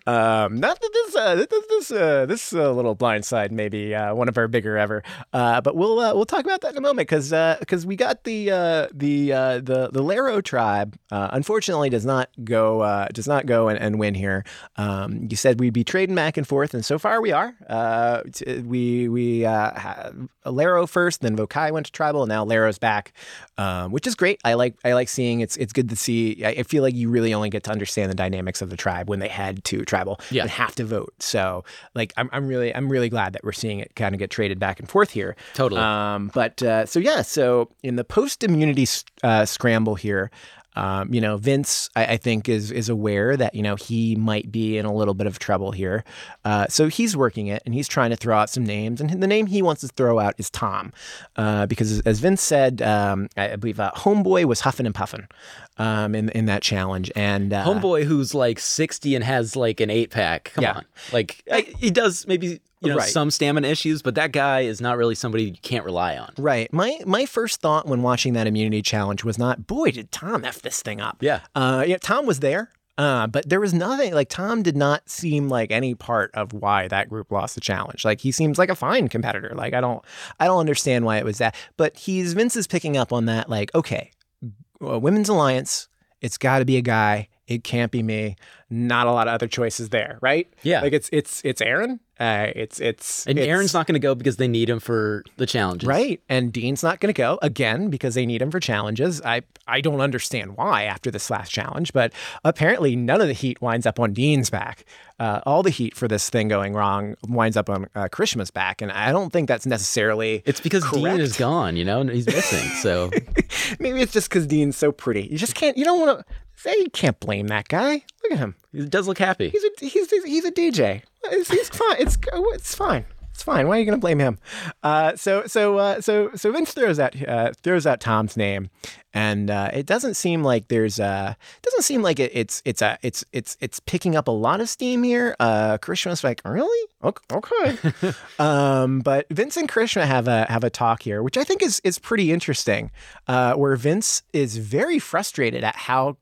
Um, not that this uh, this this uh, this uh, little blind side maybe uh, one of our bigger ever, uh, but we'll uh, we'll talk about that in a moment because because we got the uh, the uh, the the Lairo tribe uh, unfortunately does not go uh, does not go and, and win here. Um, you said we'd be trading back and forth, and so far we are. Uh, t- we we uh, Lairo first, then Vokai went to tribal, and now Lairo's back, um, which is great. I like I like seeing it's it's good to see. I, I feel like you really only get to understand the dynamics of the tribe when they head to tribal Yeah. and have to vote. So like I'm I'm really I'm really glad that we're seeing it kind of get traded back and forth here. Totally. Um, but uh, so yeah, so in the post immunity uh, scramble here. Um, you know, Vince, I, I think is is aware that you know he might be in a little bit of trouble here, uh, so he's working it and he's trying to throw out some names. And the name he wants to throw out is Tom, uh, because as Vince said, um, I, I believe uh, Homeboy was huffing and puffing um, in in that challenge, and uh, Homeboy who's like 60 and has like an eight pack. Come Yeah. on. Like I, he does maybe you know Right. some stamina issues, but that guy is not really somebody you can't rely on. Right. My my first thought when watching that immunity challenge was not, boy, did Tom f this thing up. Yeah. Uh, yeah. Tom was there. Uh, but there was nothing like Tom did not seem like any part of why that group lost the challenge. Like he seems like a fine competitor. Like I don't, I don't understand why it was that. But he's Vince is picking up on that. Like okay, Women's Alliance, it's got to be a guy. It can't be me. Not a lot of other choices there, right? Yeah. Like it's it's it's Aaron. Uh, it's it's And it's, Aaron's not going to go because they need him for the challenges. Right. And Dean's not going to go again because they need him for challenges. I, I don't understand why after this last challenge, but apparently none of the heat winds up on Dean's back. Uh, all the heat for this thing going wrong winds up on uh, Karishma's back. And I don't think that's necessarily. It's because Dean is gone, you know, and he's missing. So Maybe it's just because Dean's so pretty. You just can't, you don't want to say, you can't blame that guy. Look at him. He does look happy. He's a, he's, he's a DJ. It's, he's fine. It's, it's fine. It's fine. Why are you going to blame him? Uh, so so uh, so so Vince throws out uh, throws out Tom's name, and uh, it doesn't seem like there's uh doesn't seem like it, it's it's a it's it's it's picking up a lot of steam here. Uh, Karishma's like, really? Ok- Okay. um, but Vince and Karishma have a have a talk here, which I think is is pretty interesting. Uh, where Vince is very frustrated at how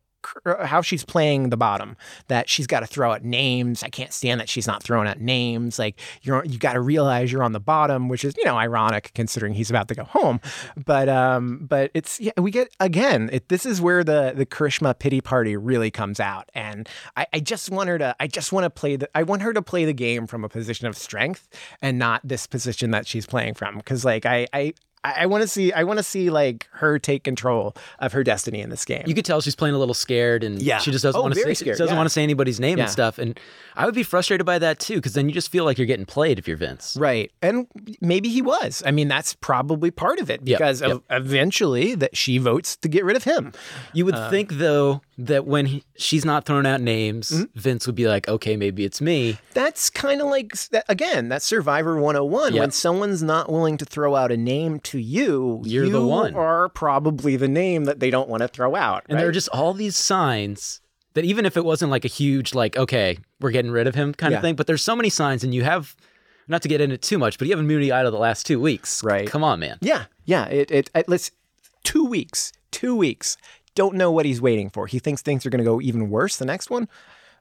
how she's playing the bottom that she's got to throw out names. I can't stand that she's not throwing out names. Like you're you got to realize you're on the bottom which is you know ironic considering he's about to go home. But um but it's yeah we get again it, this is where the the Karishma pity party really comes out. And I, I just want her to i just want to play the i want her to play the game from a position of strength and not this position that she's playing from. Because like i i I want to see. I want to see like her take control of her destiny in this game. You could tell she's playing a little scared, and Yeah. she just doesn't Oh, want to say scared, doesn't yeah. want to say anybody's name Yeah. and stuff. And I would be frustrated by that too, because then you just feel like you're getting played if you're Vince. Right. And maybe he was. I mean, that's probably part of it because yep. of eventually that she votes to get rid of him. You would Uh, think though that when he, she's not throwing out names, Mm-hmm. Vince would be like, "Okay, maybe it's me." That's kind of like, again, that's Survivor 101. Yep. When someone's not willing to throw out a name to you, You're you the one. are probably the name that they don't want to throw out. And there are just all these signs that even if it wasn't like a huge like, okay, we're getting rid of him kind Yeah. of thing, but there's so many signs, and you have not to get into it too much, but you have immunity idol the last two weeks. Right. Come on, man. Yeah, yeah. It, it, it let's two weeks, two weeks. Don't know what he's waiting for. He thinks things are going to go even worse the next one.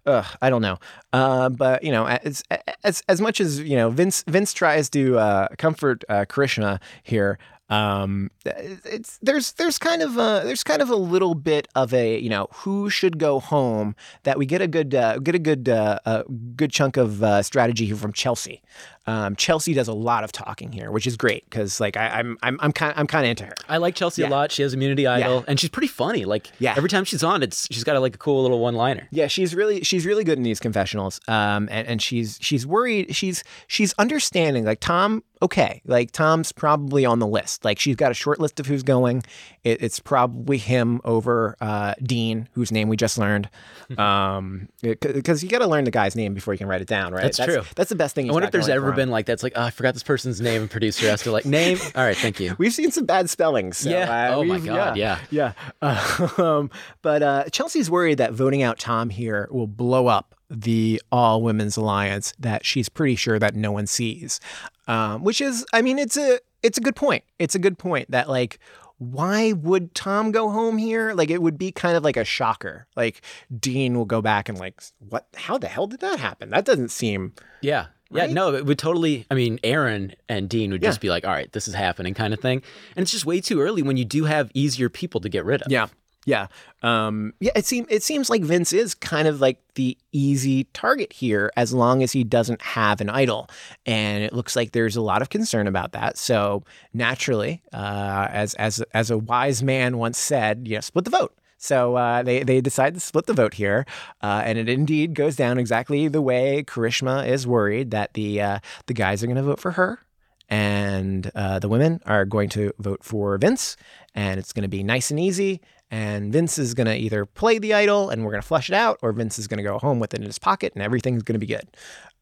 Ugh, I don't know. Uh, but you know, as as as much as you know, Vince Vince tries to uh, comfort uh, Karishma here. Um, it's there's there's kind of a, there's kind of a little bit of a you know who should go home that we get a good uh, get a good uh, a good chunk of uh, strategy here from Chelsea. Um, Chelsea does a lot of talking here, which is great because like I, I'm I'm I'm kind I'm kind of into her. I like Chelsea Yeah. a lot. She has immunity idol, and she's pretty funny. Like Yeah. every time she's on, it's she's got a, like a cool little one liner. Yeah, she's really she's really good in these confessionals. Um, and, and she's she's worried. She's she's understanding. Like Tom, okay, like Tom's probably on the list. Like she's got a short list of who's going. It, it's probably him over uh, Dean, whose name we just learned. Um, because you got to learn the guy's name before you can write it down, right? That's true. That's the best thing. I wonder if there's ever been like that's like oh, I forgot this person's name, and producer has to like name. All right, thank you. We've seen some bad spellings. so, Yeah. uh, Oh my God, Yeah. Yeah. Um, but uh, Chelsea's worried that voting out Tom here will blow up the all women's alliance that she's pretty sure that no one sees. Um, which is, I mean, it's a it's a good point. It's a good point that like. Why would Tom go home here? Like it would be kind of like a shocker. Like Dean will go back and like, what? How the hell did that happen? That doesn't seem Yeah. Yeah, Right? no, it would totally. I mean, Aaron and Dean would just be like, all right, this is happening kind of thing. And it's just way too early when you do have easier people to get rid of. Yeah. Yeah. Um, yeah, it seems it seems like Vince is kind of like the easy target here as long as he doesn't have an idol. And it looks like there's a lot of concern about that. So naturally, uh, as as as a wise man once said, you know, split the vote. So uh, they they decide to split the vote here, uh, and it indeed goes down exactly the way Karishma is worried that the uh, the guys are going to vote for her, and uh, the women are going to vote for Vince, and it's going to be nice and easy. And Vince is going to either play the idol and we're going to flush it out, or Vince is going to go home with it in his pocket and everything's going to be good.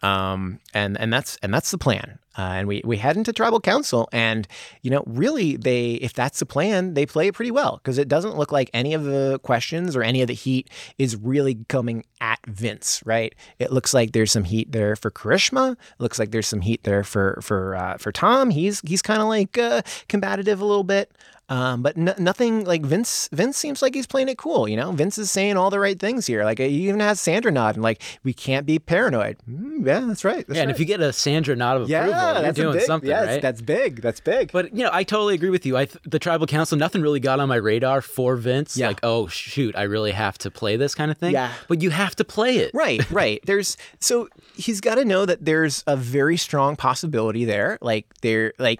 Um, and and that's and that's the plan. Uh, and we we head into tribal council, and you know, really, they if that's the plan, they play it pretty well because it doesn't look like any of the questions or any of the heat is really coming at Vince, right? It looks like there's some heat there for Karishma. It looks like there's some heat there for for uh, for Tom. He's he's kind of like uh, combative a little bit. Um, but n- nothing like Vince. Vince seems like he's playing it cool. You know, Vince is saying all the right things here. Like he even has Sandra nod and like we can't be paranoid. Mm, yeah, that's right. That's Yeah, and if you get a Sandra nod of yeah, approval, you're that's doing big, something, yes, right? That's big. That's big. But you know, I totally agree with you. I th- the tribal council, nothing really got on my radar for Vince. Yeah. Like, oh shoot, I really have to play this kind of thing. Yeah. But you have to play it. Right, right. There's so he's got to know that there's a very strong possibility there. Like there, like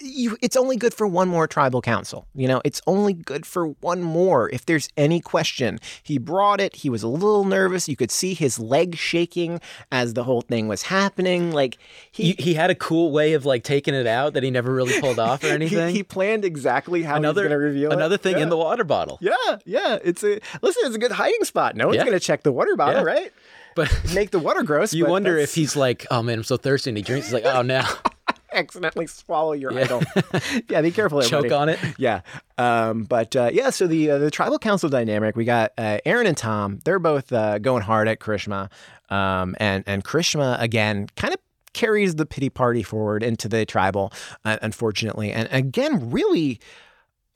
you, it's only good for one more tribal council. You know, it's only good for one more. If there's any question, he brought it. He was a little nervous. You could see his leg shaking as the whole thing was happening. Like he he, he had a cool way of like taking it out that he never really pulled off or anything. he, he, planned exactly how another, he's going to reveal another it. thing yeah. in the water bottle. Yeah, yeah. It's a listen. It's a good hiding spot. No one's Yeah. going to check the water bottle, Yeah. right? But Make the water gross. you wonder that's- if he's like, oh man, I'm so thirsty, and he drinks. He's like, oh no, accidentally swallow your Yeah. idol. yeah, be careful. choke on it. Yeah. Um, but uh, yeah, so the uh, the tribal council dynamic, we got uh, Aaron and Tom. They're both uh, going hard at Karishma, um, and and Karishma again kind of carries the pity party forward into the tribal, uh, unfortunately, and again really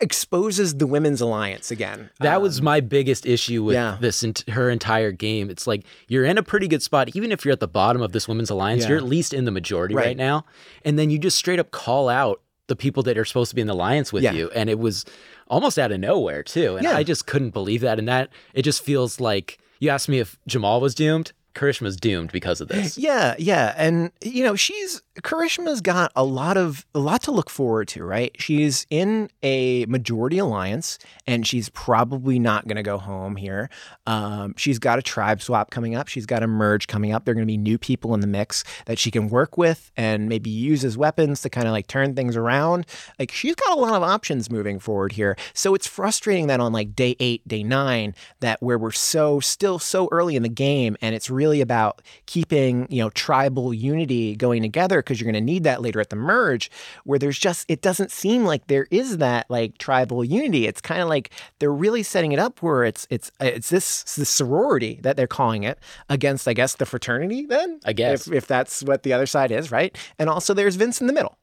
exposes the women's alliance again. That was um, my biggest issue with yeah. this ent- her entire game. It's like you're in a pretty good spot, even if you're at the bottom of this women's alliance. Yeah. You're at least in the majority right. Right. now, and then you just straight up call out the people that are supposed to be in the alliance with Yeah. you, and it was almost out of nowhere too. And. I just couldn't believe that. And that it just feels like you asked me if Jamal was doomed. Karishma's doomed because of this. Yeah, yeah, and you know she's Karishma's got a lot of a lot to look forward to, right? She's in a majority alliance, and she's probably not going to go home here. Um, she's got a tribe swap coming up. She's got a merge coming up. There are going to be new people in the mix that she can work with and maybe use as weapons to kind of like turn things around. Like she's got a lot of options moving forward here. So it's frustrating that on like day eight, day nine, that where we're so still so early in the game, and it's really about keeping you know tribal unity going together because you're going to need that later at the merge where there's just it doesn't seem like there is that like tribal unity. It's kind of like they're really setting it up where it's it's it's this, this sorority that they're calling it against i guess the fraternity then I guess. if, if that's what the other side is right? And also there's vince in the middle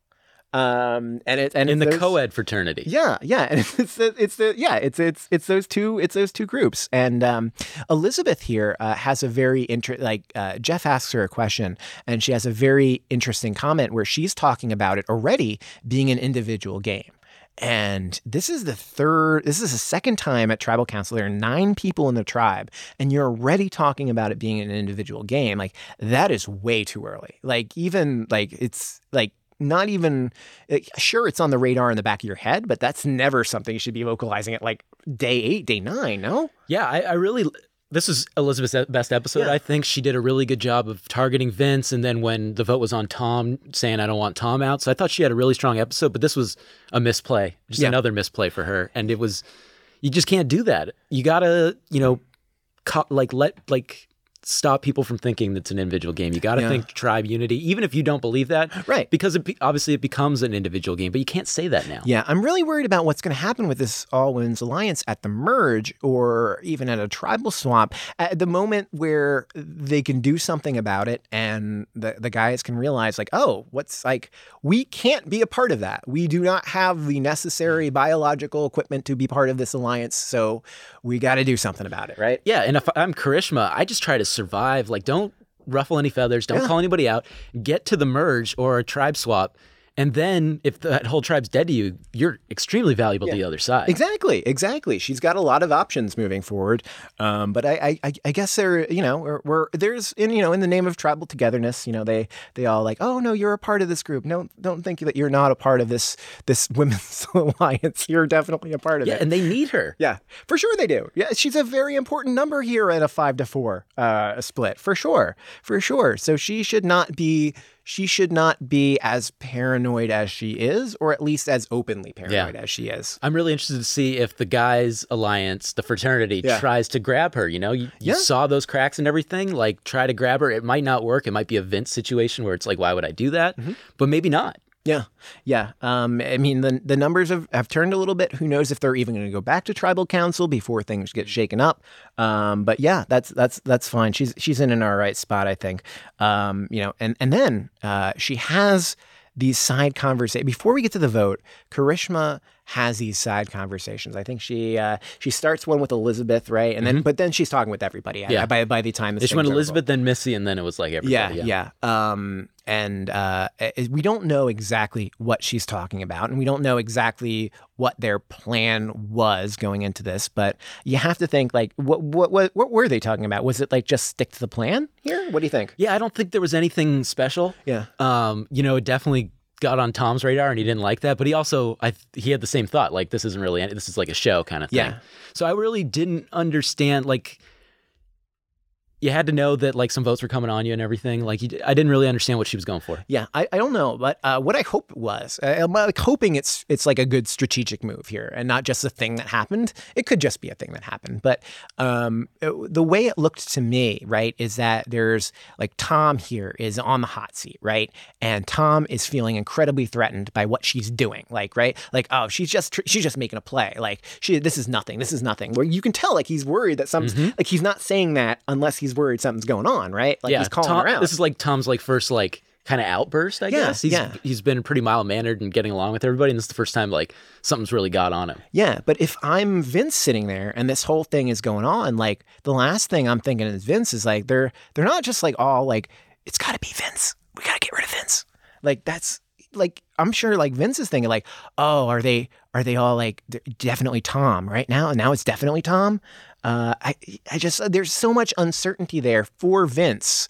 um and it and in the those- co-ed fraternity. yeah, yeah, and it's the, it's the yeah, it's it's it's those two it's those two groups. And um, Elizabeth here uh, has a very inter like uh, Jeff asks her a question, and she has a very interesting comment where she's talking about it already being an individual game. And this is the third, this is the second time at Tribal Council. There are nine people in the tribe, and you're already talking about it being an individual game. Like, that is way too early. Like, even, like, it's like, not even like, sure it's on the radar in the back of your head but that's never something you should be vocalizing at like day eight day nine no Yeah, I, I really. This is Elizabeth's best episode. Yeah. I think she did a really good job of targeting Vince, and then when the vote was on Tom, saying I don't want Tom out. So I thought she had a really strong episode, but this was a misplay, just Yeah. another misplay for her, and it was. You just can't do that. You gotta, you know, co- like let like stop people from thinking that's an individual game. You got to Yeah. think tribe unity, even if you don't believe that, Right. Because it be, obviously it becomes an individual game, but you can't say that now. Yeah, I'm really worried about what's going to happen with this All Women's Alliance at the merge or even at a tribal swap. At the moment where they can do something about it and the, the guys can realize, like, oh, what's like, we can't be a part of that. We do not have the necessary biological equipment to be part of this alliance. So we got to do something about it, right? Yeah, and if I'm Karishma, I just try to survive. Like, don't ruffle any feathers, don't Yeah. call anybody out, get to the merge or a tribe swap, and then if that whole tribe's dead to you, you're extremely valuable to the other side. Exactly, exactly. She's got a lot of options moving forward, um, but I, I, I guess there, you know, we're, we're there's in you know in the name of tribal togetherness, you know, they they all like, oh no, you're a part of this group. No, don't think that you're not a part of this this women's alliance. You're definitely a part of Yeah, it. and they need her. Yeah, for sure they do. Yeah, she's a very important number here at a five to four uh, split, for sure, for sure. So she should not be. She should not be as paranoid as she is, or at least as openly paranoid as she is. I'm really interested to see if the guys' alliance, the fraternity, Yeah. tries to grab her. You know, you, you Yeah. saw those cracks and everything. Like, try to grab her. It might not work. It might be a Vince situation where it's like, why would I do that? Mm-hmm. But maybe not. Yeah, yeah. Um, I mean, the the numbers have, have turned a little bit. Who knows if they're even going to go back to tribal council before things get shaken up? Um, but yeah, that's that's that's fine. She's she's in an all right spot, I think. Um, you know, and and then uh, she has these side conversations before we get to the vote. Karishma has these side conversations. I think she uh, she starts one with Elizabeth, right, and then but then she's talking with everybody. Mm-hmm. Yeah. By by the time this She went over. Elizabeth, then Missy, and then it was like everybody. Yeah, yeah. Um, and uh, we don't know exactly what she's talking about, and we don't know exactly what their plan was going into this. But you have to think like, what what what, what were they talking about? Was it like just stick to the plan here? What do you think? Yeah, I don't think there was anything special. Yeah. Um, you know, it definitely got on Tom's radar and he didn't like that, but he also I he had the same thought like this isn't really this is like a show kind of thing. Yeah. So I really didn't understand like you had to know that like some votes were coming on you and everything. Like you, I didn't really understand what she was going for. Yeah, I, I don't know, but uh, what I hope was, uh, I'm like hoping it's it's like a good strategic move here, and not just a thing that happened. It could just be a thing that happened, but um, it- the way it looked to me, right, is that there's like Tom here is on the hot seat, right, and Tom is feeling incredibly threatened by what she's doing, like right, like oh she's just tr- she's just making a play, like she this is nothing, this is nothing. Where you can tell like he's worried that some like he's not saying that unless he's worried something's going on, right? Like yeah, he's calling Tom, out. This is like Tom's like first like kind of outburst. I Yeah, guess he's yeah. he's been pretty mild mannered and getting along with everybody, and this is the first time like something's really got on him. Yeah, but if I'm Vince sitting there and this whole thing is going on, like the last thing I'm thinking is Vince is like they're they're not just like all like it's got to be Vince. We got to get rid of Vince. Like that's like I'm sure like Vince is thinking like, "Oh, are they are they all like definitely Tom right now? And now it's definitely Tom." Uh I I just there's so much uncertainty there for Vince.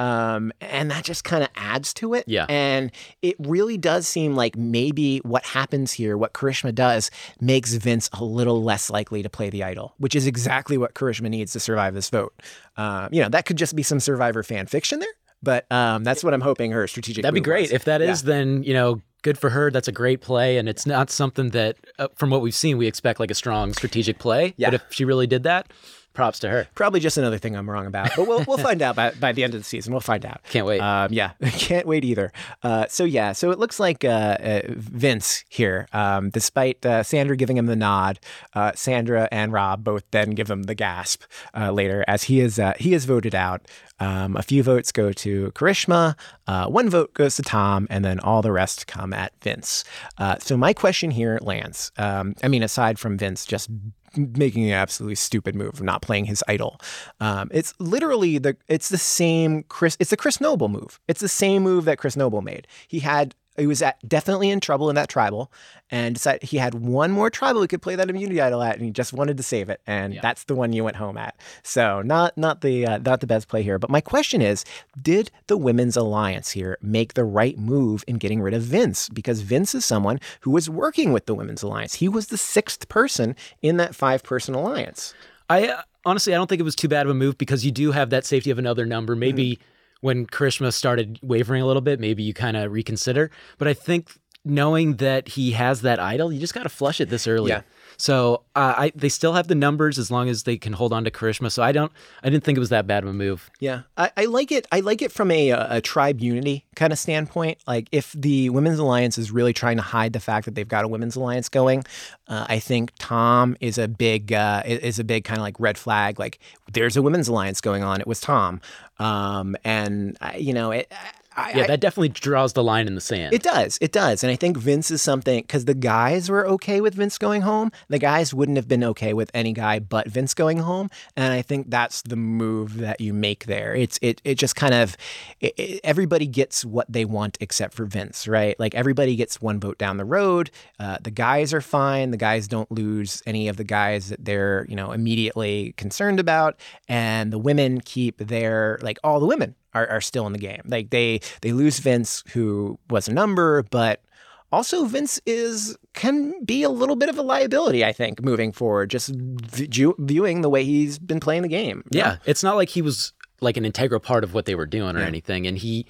Um, and that just kind of adds to it. Yeah. And it really does seem like maybe what happens here, what Karishma does, makes Vince a little less likely to play the idol, which is exactly what Karishma needs to survive this vote. Um, you know, that could just be some Survivor fan fiction there, but um, that's what I'm hoping her strategic. That'd be great. was. If that is, Yeah. then you know, good for her. That's a great play, and it's not something that, uh, from what we've seen, we expect like a strong strategic play. Yeah. But if she really did that, props to her. Probably just another thing I'm wrong about, but we'll we'll find out by, by the end of the season. We'll find out. Can't wait. Um, yeah, can't wait either. Uh, so yeah, so it looks like uh, uh, Vince here, um, despite uh, Sandra giving him the nod, uh, Sandra and Rob both then give him the gasp uh, later as he is uh, he is voted out. Um, a few votes go to Karishma, uh, one vote goes to Tom, and then all the rest come at Vince. Uh, so my question here Lance. Um, I mean, aside from Vince just making an absolutely stupid move not playing his idol. Um, it's literally the it's the same Chris. It's the Chris Noble move. It's the same move that Chris Noble made. He had he was at, definitely in trouble in that tribal, and decided he had one more tribal he could play that immunity idol at, and he just wanted to save it, and that's the one you went home at. So not not the uh, not the best play here. But my question is, did the women's alliance here make the right move in getting rid of Vince? Because Vince is someone who was working with the women's alliance. He was the sixth person in that five person alliance. I uh, honestly, I don't think it was too bad of a move because you do have that safety of another number. Maybe Mm-hmm. When Karishma started wavering a little bit, maybe you kind of reconsider. But I think knowing that he has that idol, you just got to flush it this early. Yeah. So uh, I they still have the numbers as long as they can hold on to Karishma. So I don't, I didn't think it was that bad of a move. Yeah, I, I like it. I like it from a, a tribe unity kind of standpoint. Like if the women's alliance is really trying to hide the fact that they've got a women's alliance going, uh, I think Tom is a big uh, is a big kind of like red flag. Like there's a women's alliance going on. It was Tom, um, and you know it. I, Yeah, that definitely draws the line in the sand. it does. It does. And I think Vince is something because the guys were okay with Vince going home. The guys wouldn't have been okay with any guy but Vince going home. And I think that's the move that you make there. It's it it just kind of it, it- everybody gets what they want except for Vince, right? Like everybody gets one vote down the road. Uh, the guys are fine. The guys don't lose any of the guys that they're you know immediately concerned about, and the women keep their like all the women are, are still in the game. Like they they lose Vince, who was a number, but also Vince is can be a little bit of a liability. I think moving forward, just v- viewing the way he's been playing the game. Yeah, it's not like he was like an integral part of what they were doing or anything. And he,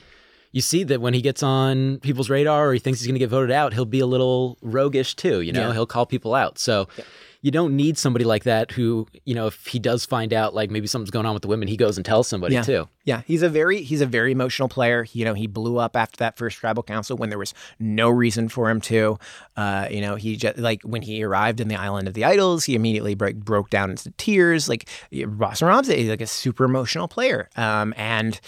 you see that when he gets on people's radar or he thinks he's going to get voted out, he'll be a little roguish too. You know, Yeah. he'll call people out. So. You don't need somebody like that who, you know, if he does find out like maybe something's going on with the women, he goes and tells somebody Yeah. too. Yeah, he's a very he's a very emotional player. You know, he blew up after that first tribal council when there was no reason for him to. Uh, you know, he just like when he arrived in the island of the idols, he immediately break, broke down into tears. Like Ross Ramsey is like a super emotional player, um, and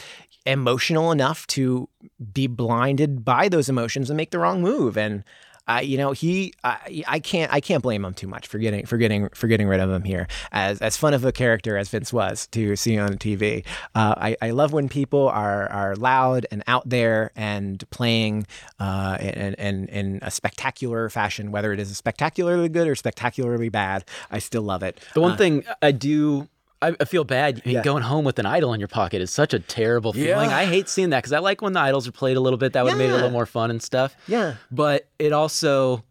emotional enough to be blinded by those emotions and make the wrong move. And I, you know, he, I, I can't, I can't blame him too much for getting, for getting, for getting rid of him here. As, as fun of a character as Vince was to see on TV, uh, I, I love when people are, are loud and out there and playing, uh, in, in, in a spectacular fashion, whether it is spectacularly good or spectacularly bad. I still love it. The one Uh, thing I do I, I feel bad. I mean, Yeah. Going home with an idol in your pocket is such a terrible feeling. Yeah. I hate seeing that because I like when the idols are played a little bit. That would have made it a little more fun and stuff. Yeah. But it also,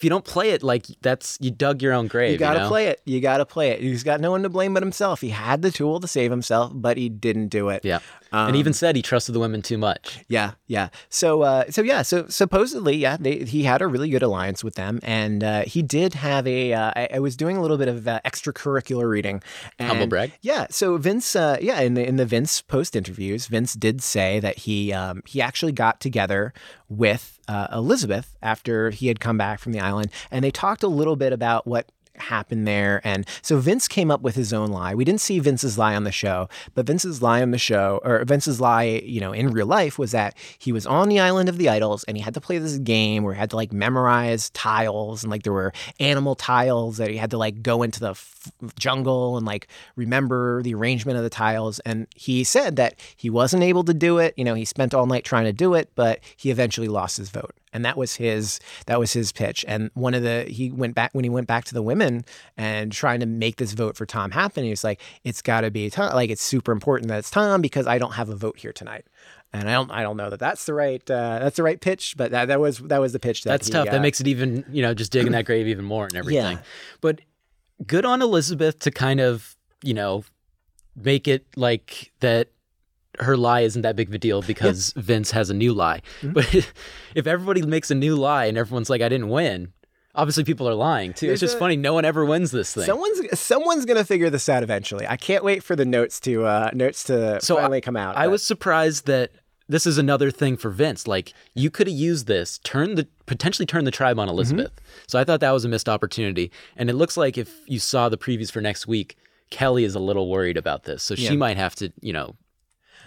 if you don't play it, like that's you dug your own grave. You got to know? play it. You got to play it. He's got no one to blame but himself. He had the tool to save himself, but he didn't do it. Yeah. Um, and even said he trusted the women too much. Yeah, yeah. So, uh, so yeah. So supposedly, yeah, they, he had a really good alliance with them, and uh, he did have a. Uh, I, I was doing a little bit of uh, extracurricular reading. And, Humble brag. Yeah. So Vince, uh, yeah, in the in the Vince post interviews, Vince did say that he um, he actually got together with uh, Elizabeth after he had come back from the island, and they talked a little bit about what happened there. And so Vince came up with his own lie. We didn't see Vince's lie on the show, but Vince's lie on the show, or Vince's lie, you know, in real life was that he was on the island of the idols and he had to play this game where he had to like memorize tiles and like there were animal tiles that he had to like go into the f- jungle and like remember the arrangement of the tiles. And he said that he wasn't able to do it. You know, he spent all night trying to do it, but he eventually lost his vote and that was his that was his pitch and one of the he went back when he went back to the women and trying to make this vote for tom happen he was like it's got to be tom like it's super important that it's tom because i don't have a vote here tonight and i don't i don't know that that's the right uh, that's the right pitch but that, that was that was the pitch that That's he, tough. uh, that makes it even, you know, just digging that grave even more and everything. Yeah. But good on Elizabeth to kind of, you know, make it like that her lie isn't that big of a deal because Vince has a new lie. Mm-hmm. But if everybody makes a new lie and everyone's like, I didn't win, obviously people are lying too. it's just a- funny. No one ever wins this thing. Someone's someone's gonna figure this out eventually. I can't wait for the notes to uh, notes to So finally I, come out. I but- was surprised that this is another thing for Vince. Like you could have used this, turn the potentially turn the tribe on Mm-hmm. Elizabeth. So I thought that was a missed opportunity. And it looks like if you saw the previews for next week, Kelly is a little worried about this. So Yeah. she might have to, you know,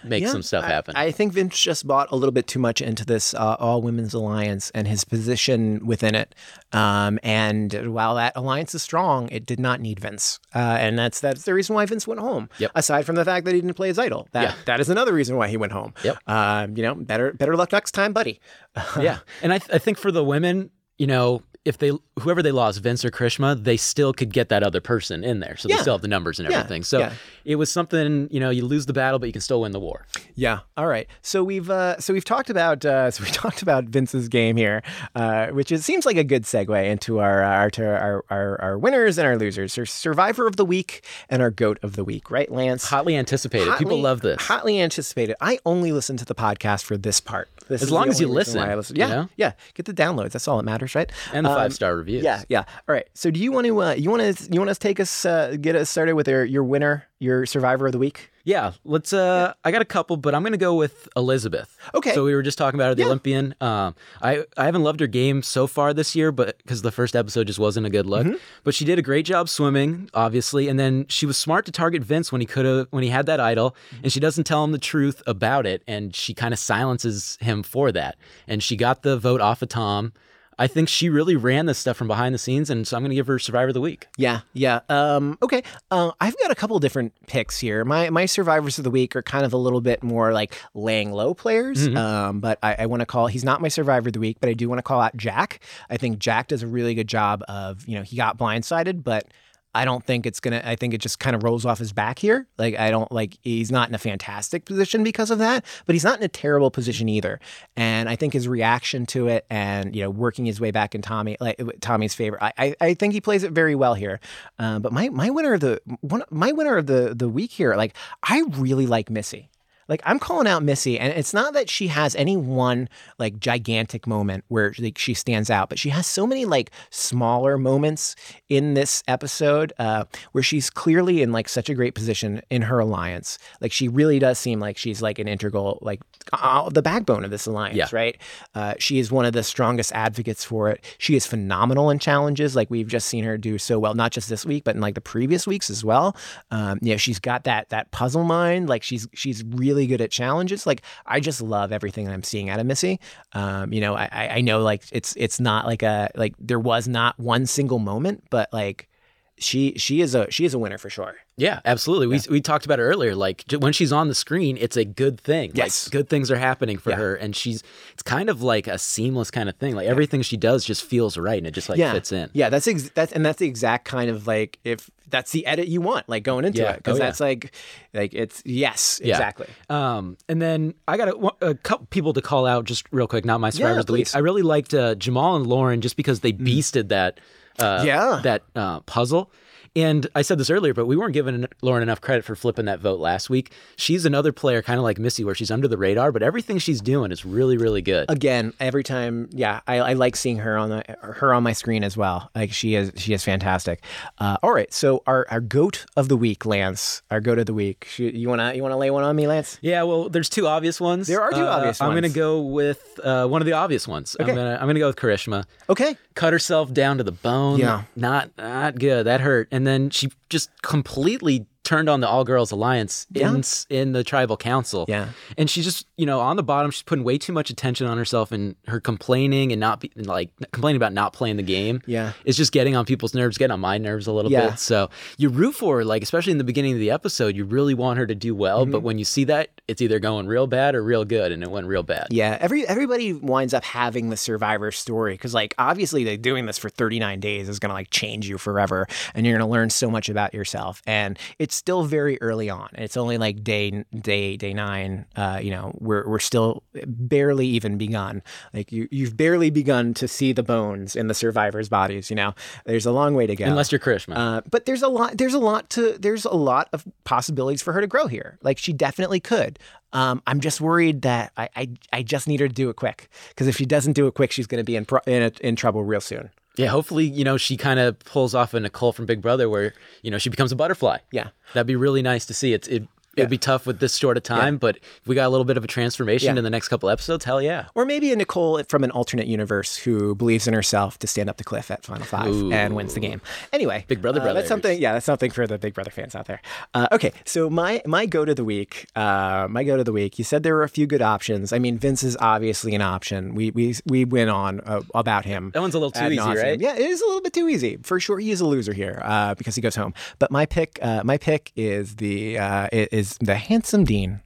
make Yeah, some stuff I- happen. I, think Vince just bought a little bit too much into this uh, all women's alliance and his position within it. Um, and while that alliance is strong, it did not need Vince, uh, and that's that's the reason why Vince went home. Yep. Aside from the fact that he didn't play his idol, that Yeah. that is another reason why he went home. Yep. Um, you know, better better luck next time, buddy. yeah. And I, th- I think for the women, you know, if they whoever they lost, Vince or Karishma, they still could get that other person in there. So Yeah. they still have the numbers and Yeah, everything. So yeah. it was something, you know, you lose the battle, but you can still win the war. Yeah. All right. So we've uh, so we've talked about uh, so we talked about Vince's game here, uh, which is, seems like a good segue into our our to our, our our winners and our losers, our Survivor of the week and our Goat of the week. Right, Lance? Hotly anticipated. People love this. Hotly anticipated. I only listen to the podcast for this part. This As long as you reason listen, I you Yeah. know? Yeah. Get the downloads. That's all that matters, right? And the Um, five star reviews. Yeah, yeah. All right. So, do you want to uh, you want to you want to take us uh, get us started with your your winner, your survivor of the week? Yeah, let's. Uh, I got a couple, but I'm gonna go with Elizabeth. Okay. So we were just talking about her, the Yeah. Olympian. Um, I I haven't loved her game so far this year, but because the first episode just wasn't a good look. Mm-hmm. But she did a great job swimming, obviously, and then she was smart to target Vince when he could have when he had that idol, and she doesn't tell him the truth about it, and she kind of silences him for that, and she got the vote off of Tom. I think she really ran this stuff from behind the scenes, and so I'm gonna give her Survivor of the Week. Yeah, yeah. Um, okay. Uh, I've got a couple different picks here. My my survivors of the week are kind of a little bit more like laying low players. Um, but I, I want to call. He's not my survivor of the week, but I do want to call out Jack. I think Jack does a really good job of you know he got blindsided, but. I don't think it's gonna. I think it just kind of rolls off his back here. Like I don't like he's not in a fantastic position because of that, but he's not in a terrible position either. And I think his reaction to it, and you know, working his way back in Tommy, like Tommy's favor, I I, I think he plays it very well here. Um, but my my winner of the one, my winner of the the week here, like I really like Missy. Like I'm calling out Missy, and it's not that she has any one like gigantic moment where like she stands out, but she has so many like smaller moments in this episode uh, where she's clearly in like such a great position in her alliance. Like she really does seem like she's like an integral, like uh, the backbone of this alliance, Yeah. right? Uh, she is one of the strongest advocates for it. She is phenomenal in challenges, like we've just seen her do so well, not just this week, but in like the previous weeks as well. Um, you know, she's got that that puzzle mind. Like she's she's really good at challenges. Like I just love everything I'm seeing out of Missy. Um, you know, I I know like it's it's not like a like there was not one single moment, but like she she is a she is a winner for sure. Yeah, absolutely. We we talked about it earlier. Like when she's on the screen, it's a good thing. Yes. like, good things are happening for Yeah. her, and she's it's kind of like a seamless kind of thing. Like everything she does just feels right, and it just like yeah, fits in. Yeah, that's ex- that's and that's the exact kind of like if that's the edit you want, like going into Yeah. it, because Oh, yeah. that's like like it's yes, Yeah. exactly. Um, and then I got a, a couple people to call out just real quick, not my survivors of the week. Mm. I really liked uh, Jamal and Lauren just because they beasted that uh, Yeah. that uh, puzzle. And I said this earlier, but we weren't giving Lauren enough credit for flipping that vote last week. She's another player, kind of like Missy, where she's under the radar, but everything she's doing is really, really good. Again, every time, yeah, I, I like seeing her on the her on my screen as well. Like she is she is fantastic. Uh, all right, so our our goat of the week, Lance, our goat of the week. You wanna you wanna lay one on me, Lance? Yeah, well, there's two obvious ones. There are two Uh, obvious ones. I'm gonna go with uh, one of the obvious ones. Okay. I'm gonna I'm gonna go with Karishma. Okay, cut herself down to the bone. Yeah. Not not good. That hurt. And then she just completely turned on the All Girls Alliance in in the tribal council. Yeah. And she's just, you know, on the bottom she's putting way too much attention on herself and her complaining and not be, like complaining about not playing the game. Yeah. It's just getting on people's nerves, getting on my nerves a little Yeah. bit. So you root for her, like especially in the beginning of the episode, you really want her to do well, Mm-hmm. but when you see that, it's either going real bad or real good, and it went real bad. Yeah, every everybody winds up having the survivor story because, like, obviously, they doing this for 39 days is gonna like change you forever, and you're gonna learn so much about yourself. And it's still very early on. It's only like day day day nine. Uh, you know, we're we're still barely even begun. Like you you've barely begun to see the bones in the survivors' bodies. You know, there's a long way to go. Unless you're Karishma. Uh, but there's a lot. There's a lot to. There's a lot of possibilities for her to grow here. Like she definitely could. Um, I'm just worried that I, I I just need her to do it quick because if she doesn't do it quick, she's going to be in pro- in, in trouble real soon. Yeah, hopefully, you know, she kind of pulls off a Nicole from Big Brother where, you know, she becomes a butterfly. Yeah. That'd be really nice to see. It's it it'd be tough with this short of time, but if we got a little bit of a transformation Yeah. in the next couple episodes, hell yeah. Or maybe a Nicole from an alternate universe who believes in herself to stand up the cliff at Final Five and wins the game. Anyway, Big Brother uh, That's something. Yeah, that's something for the Big Brother fans out there. Uh, okay, so my my go to the week. Uh, my go to the week. You said there were a few good options. I mean, Vince is obviously an option. We we we went on uh, about him. That one's a little too easy, nauseam. right? Yeah, it is a little bit too easy for sure. He is a loser here uh, because he goes home. But my pick, uh, my pick is the uh, i- is the handsome Dean.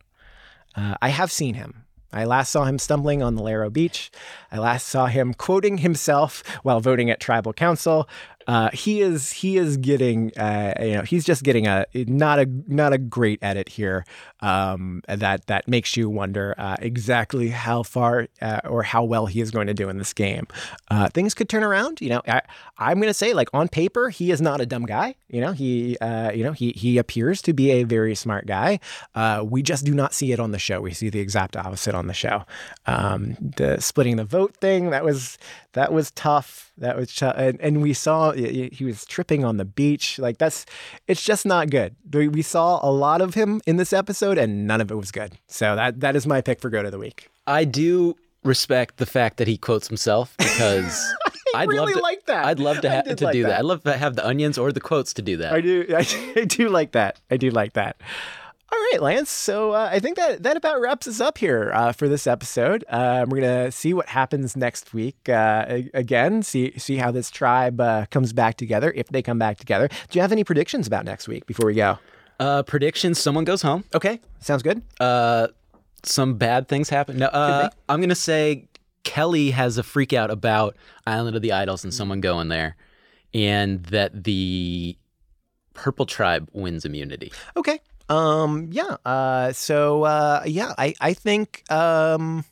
Uh, I have seen him. I last saw him stumbling on the Lairo Beach. I last saw him quoting himself while voting at tribal council. Uh, he is he is getting uh, you know he's just getting a not a not a great edit here um, that that makes you wonder uh, exactly how far uh, or how well he is going to do in this game. Uh, things could turn around. You know I, I'm going to say like on paper he is not a dumb guy. You know he uh, you know he he appears to be a very smart guy. We just do not see it on the show. We see the exact opposite on the show. Um, the splitting the vote thing that was that was tough. That was ch- and, and we saw he he was tripping on the beach. Like that's it's just not good. We saw a lot of him in this episode, and none of it was good. So that that is my pick for go of the week. I do respect the fact that he quotes himself because I'd really love to like that. I'd love to I ha- to like do that. that. I'd love to have the onions or the quotes to do that. I do I, do like that. I do like that. All right, Lance. So uh, I think that that about wraps us up here uh, for this episode. Uh, we're gonna see what happens next week. Uh, again, see see how this tribe uh, comes back together if they come back together. Do you have any predictions about next week before we go? Uh, predictions: Someone goes home. Okay, sounds good. Uh, some bad things happen. No, uh, I'm gonna say Kelly has a freak out about Island of the Idols and someone going there, and that the Purple Tribe wins immunity. Okay. Um. Yeah. Uh. So. Uh. Yeah. I. I think. Um.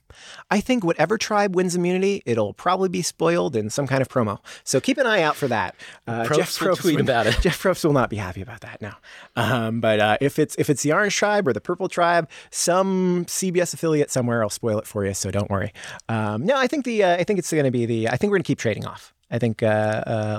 I think whatever tribe wins immunity, it'll probably be spoiled in some kind of promo. So keep an eye out for that. Uh, Probst will tweet would- about it. Jeff Probst will not be happy about that. No. Um. But uh, if it's if it's the Orange Tribe or the Purple Tribe, some CBS affiliate somewhere will spoil it for you. So don't worry. Um. No. I think the. Uh, I think it's going to be the. I think we're going to keep trading off. I think uh,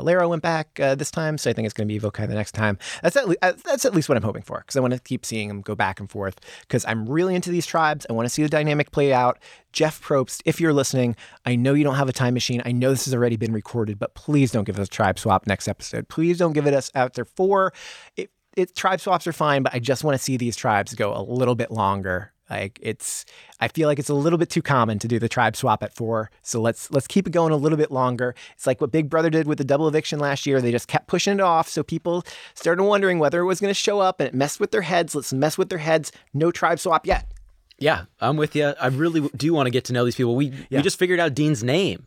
uh, went back uh, this time, so I think it's going to be Vokai the next time. That's at, le- uh, that's at least what I'm hoping for, because I want to keep seeing them go back and forth, because I'm really into these tribes. I want to see the dynamic play out. Jeff Probst, if you're listening, I know you don't have a time machine. I know this has already been recorded, but please don't give us a tribe swap next episode. Please don't give it us after four. It, it, tribe swaps are fine, but I just want to see these tribes go a little bit longer Like it's, I feel like it's a little bit too common to do the tribe swap at four. So let's let's keep it going a little bit longer. It's like what Big Brother did with the double eviction last year. They just kept pushing it off, so people started wondering whether it was going to show up, and it messed with their heads. Let's mess with their heads. No tribe swap yet. Yeah, I'm with you. I really do want to get to know these people. We Yeah. we just figured out Dean's name,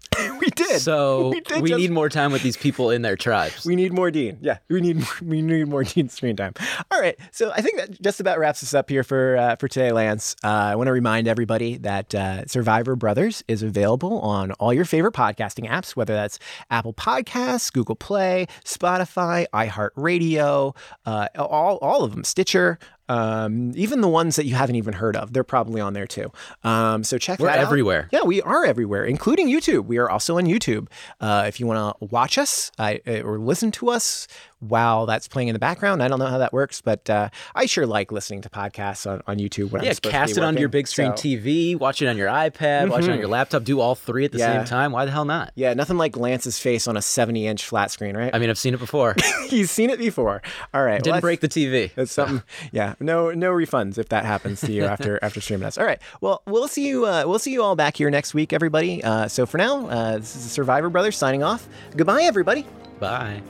we did. so We we, just- need more time with these people in their tribes. We need more Dean. Yeah, we need we need more Dean screen time. All right, so I think that just about wraps us up here for uh, for today, Lance. Uh, I want to remind everybody that uh, Survivor Brothers is available on all your favorite podcasting apps, whether that's Apple Podcasts, Google Play, Spotify, iHeartRadio, uh, all all of them, Stitcher. Um, even the ones that you haven't even heard of, they're probably on there too. Um, so check We're that out. everywhere. Yeah, we are everywhere, including YouTube. We are also on YouTube. Uh, if you want to watch us I, uh, or listen to us while that's playing in the background, I don't know how that works, but uh, I sure like listening to podcasts on, on YouTube. When yeah, I'm cast it onto your big screen So- TV, watch it on your iPad, watch it on your laptop, do all three at the Yeah. same time. Why the hell not? Yeah, nothing like Lance's face on a 70 inch flat screen, right? I mean, I've seen it before. He's seen it before. All right. Didn't that's- break the TV. That's something. Yeah, no, no refunds if that happens to you after after streaming us. All right. Well, we'll see you. Uh, we'll see you all back here next week, everybody. Uh, so for now, uh, this is Survivor Brothers signing off. Goodbye, everybody. Bye.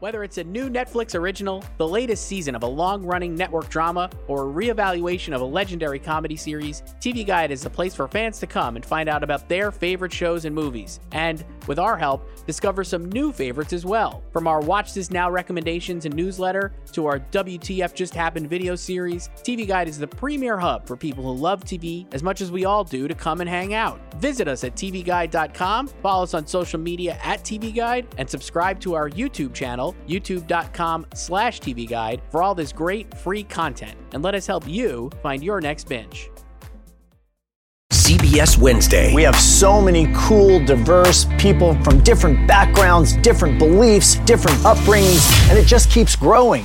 Whether it's a new Netflix original, the latest season of a long running network drama, or a reevaluation of a legendary comedy series, TV Guide is the place for fans to come and find out about their favorite shows and movies. And, with our help, discover some new favorites as well. From our Watch This Now recommendations and newsletter to our WTF Just Happened video series, TV Guide is the premier hub for people who love TV as much as we all do to come and hang out. Visit us at tvguide.com, follow us on social media at TV Guide, and subscribe to our YouTube channel, youtube.com slash TV Guide, for all this great free content. And let us help you find your next binge. CBS Wednesday. We have so many cool, diverse people from different backgrounds, different beliefs, different upbringings, and it just keeps growing.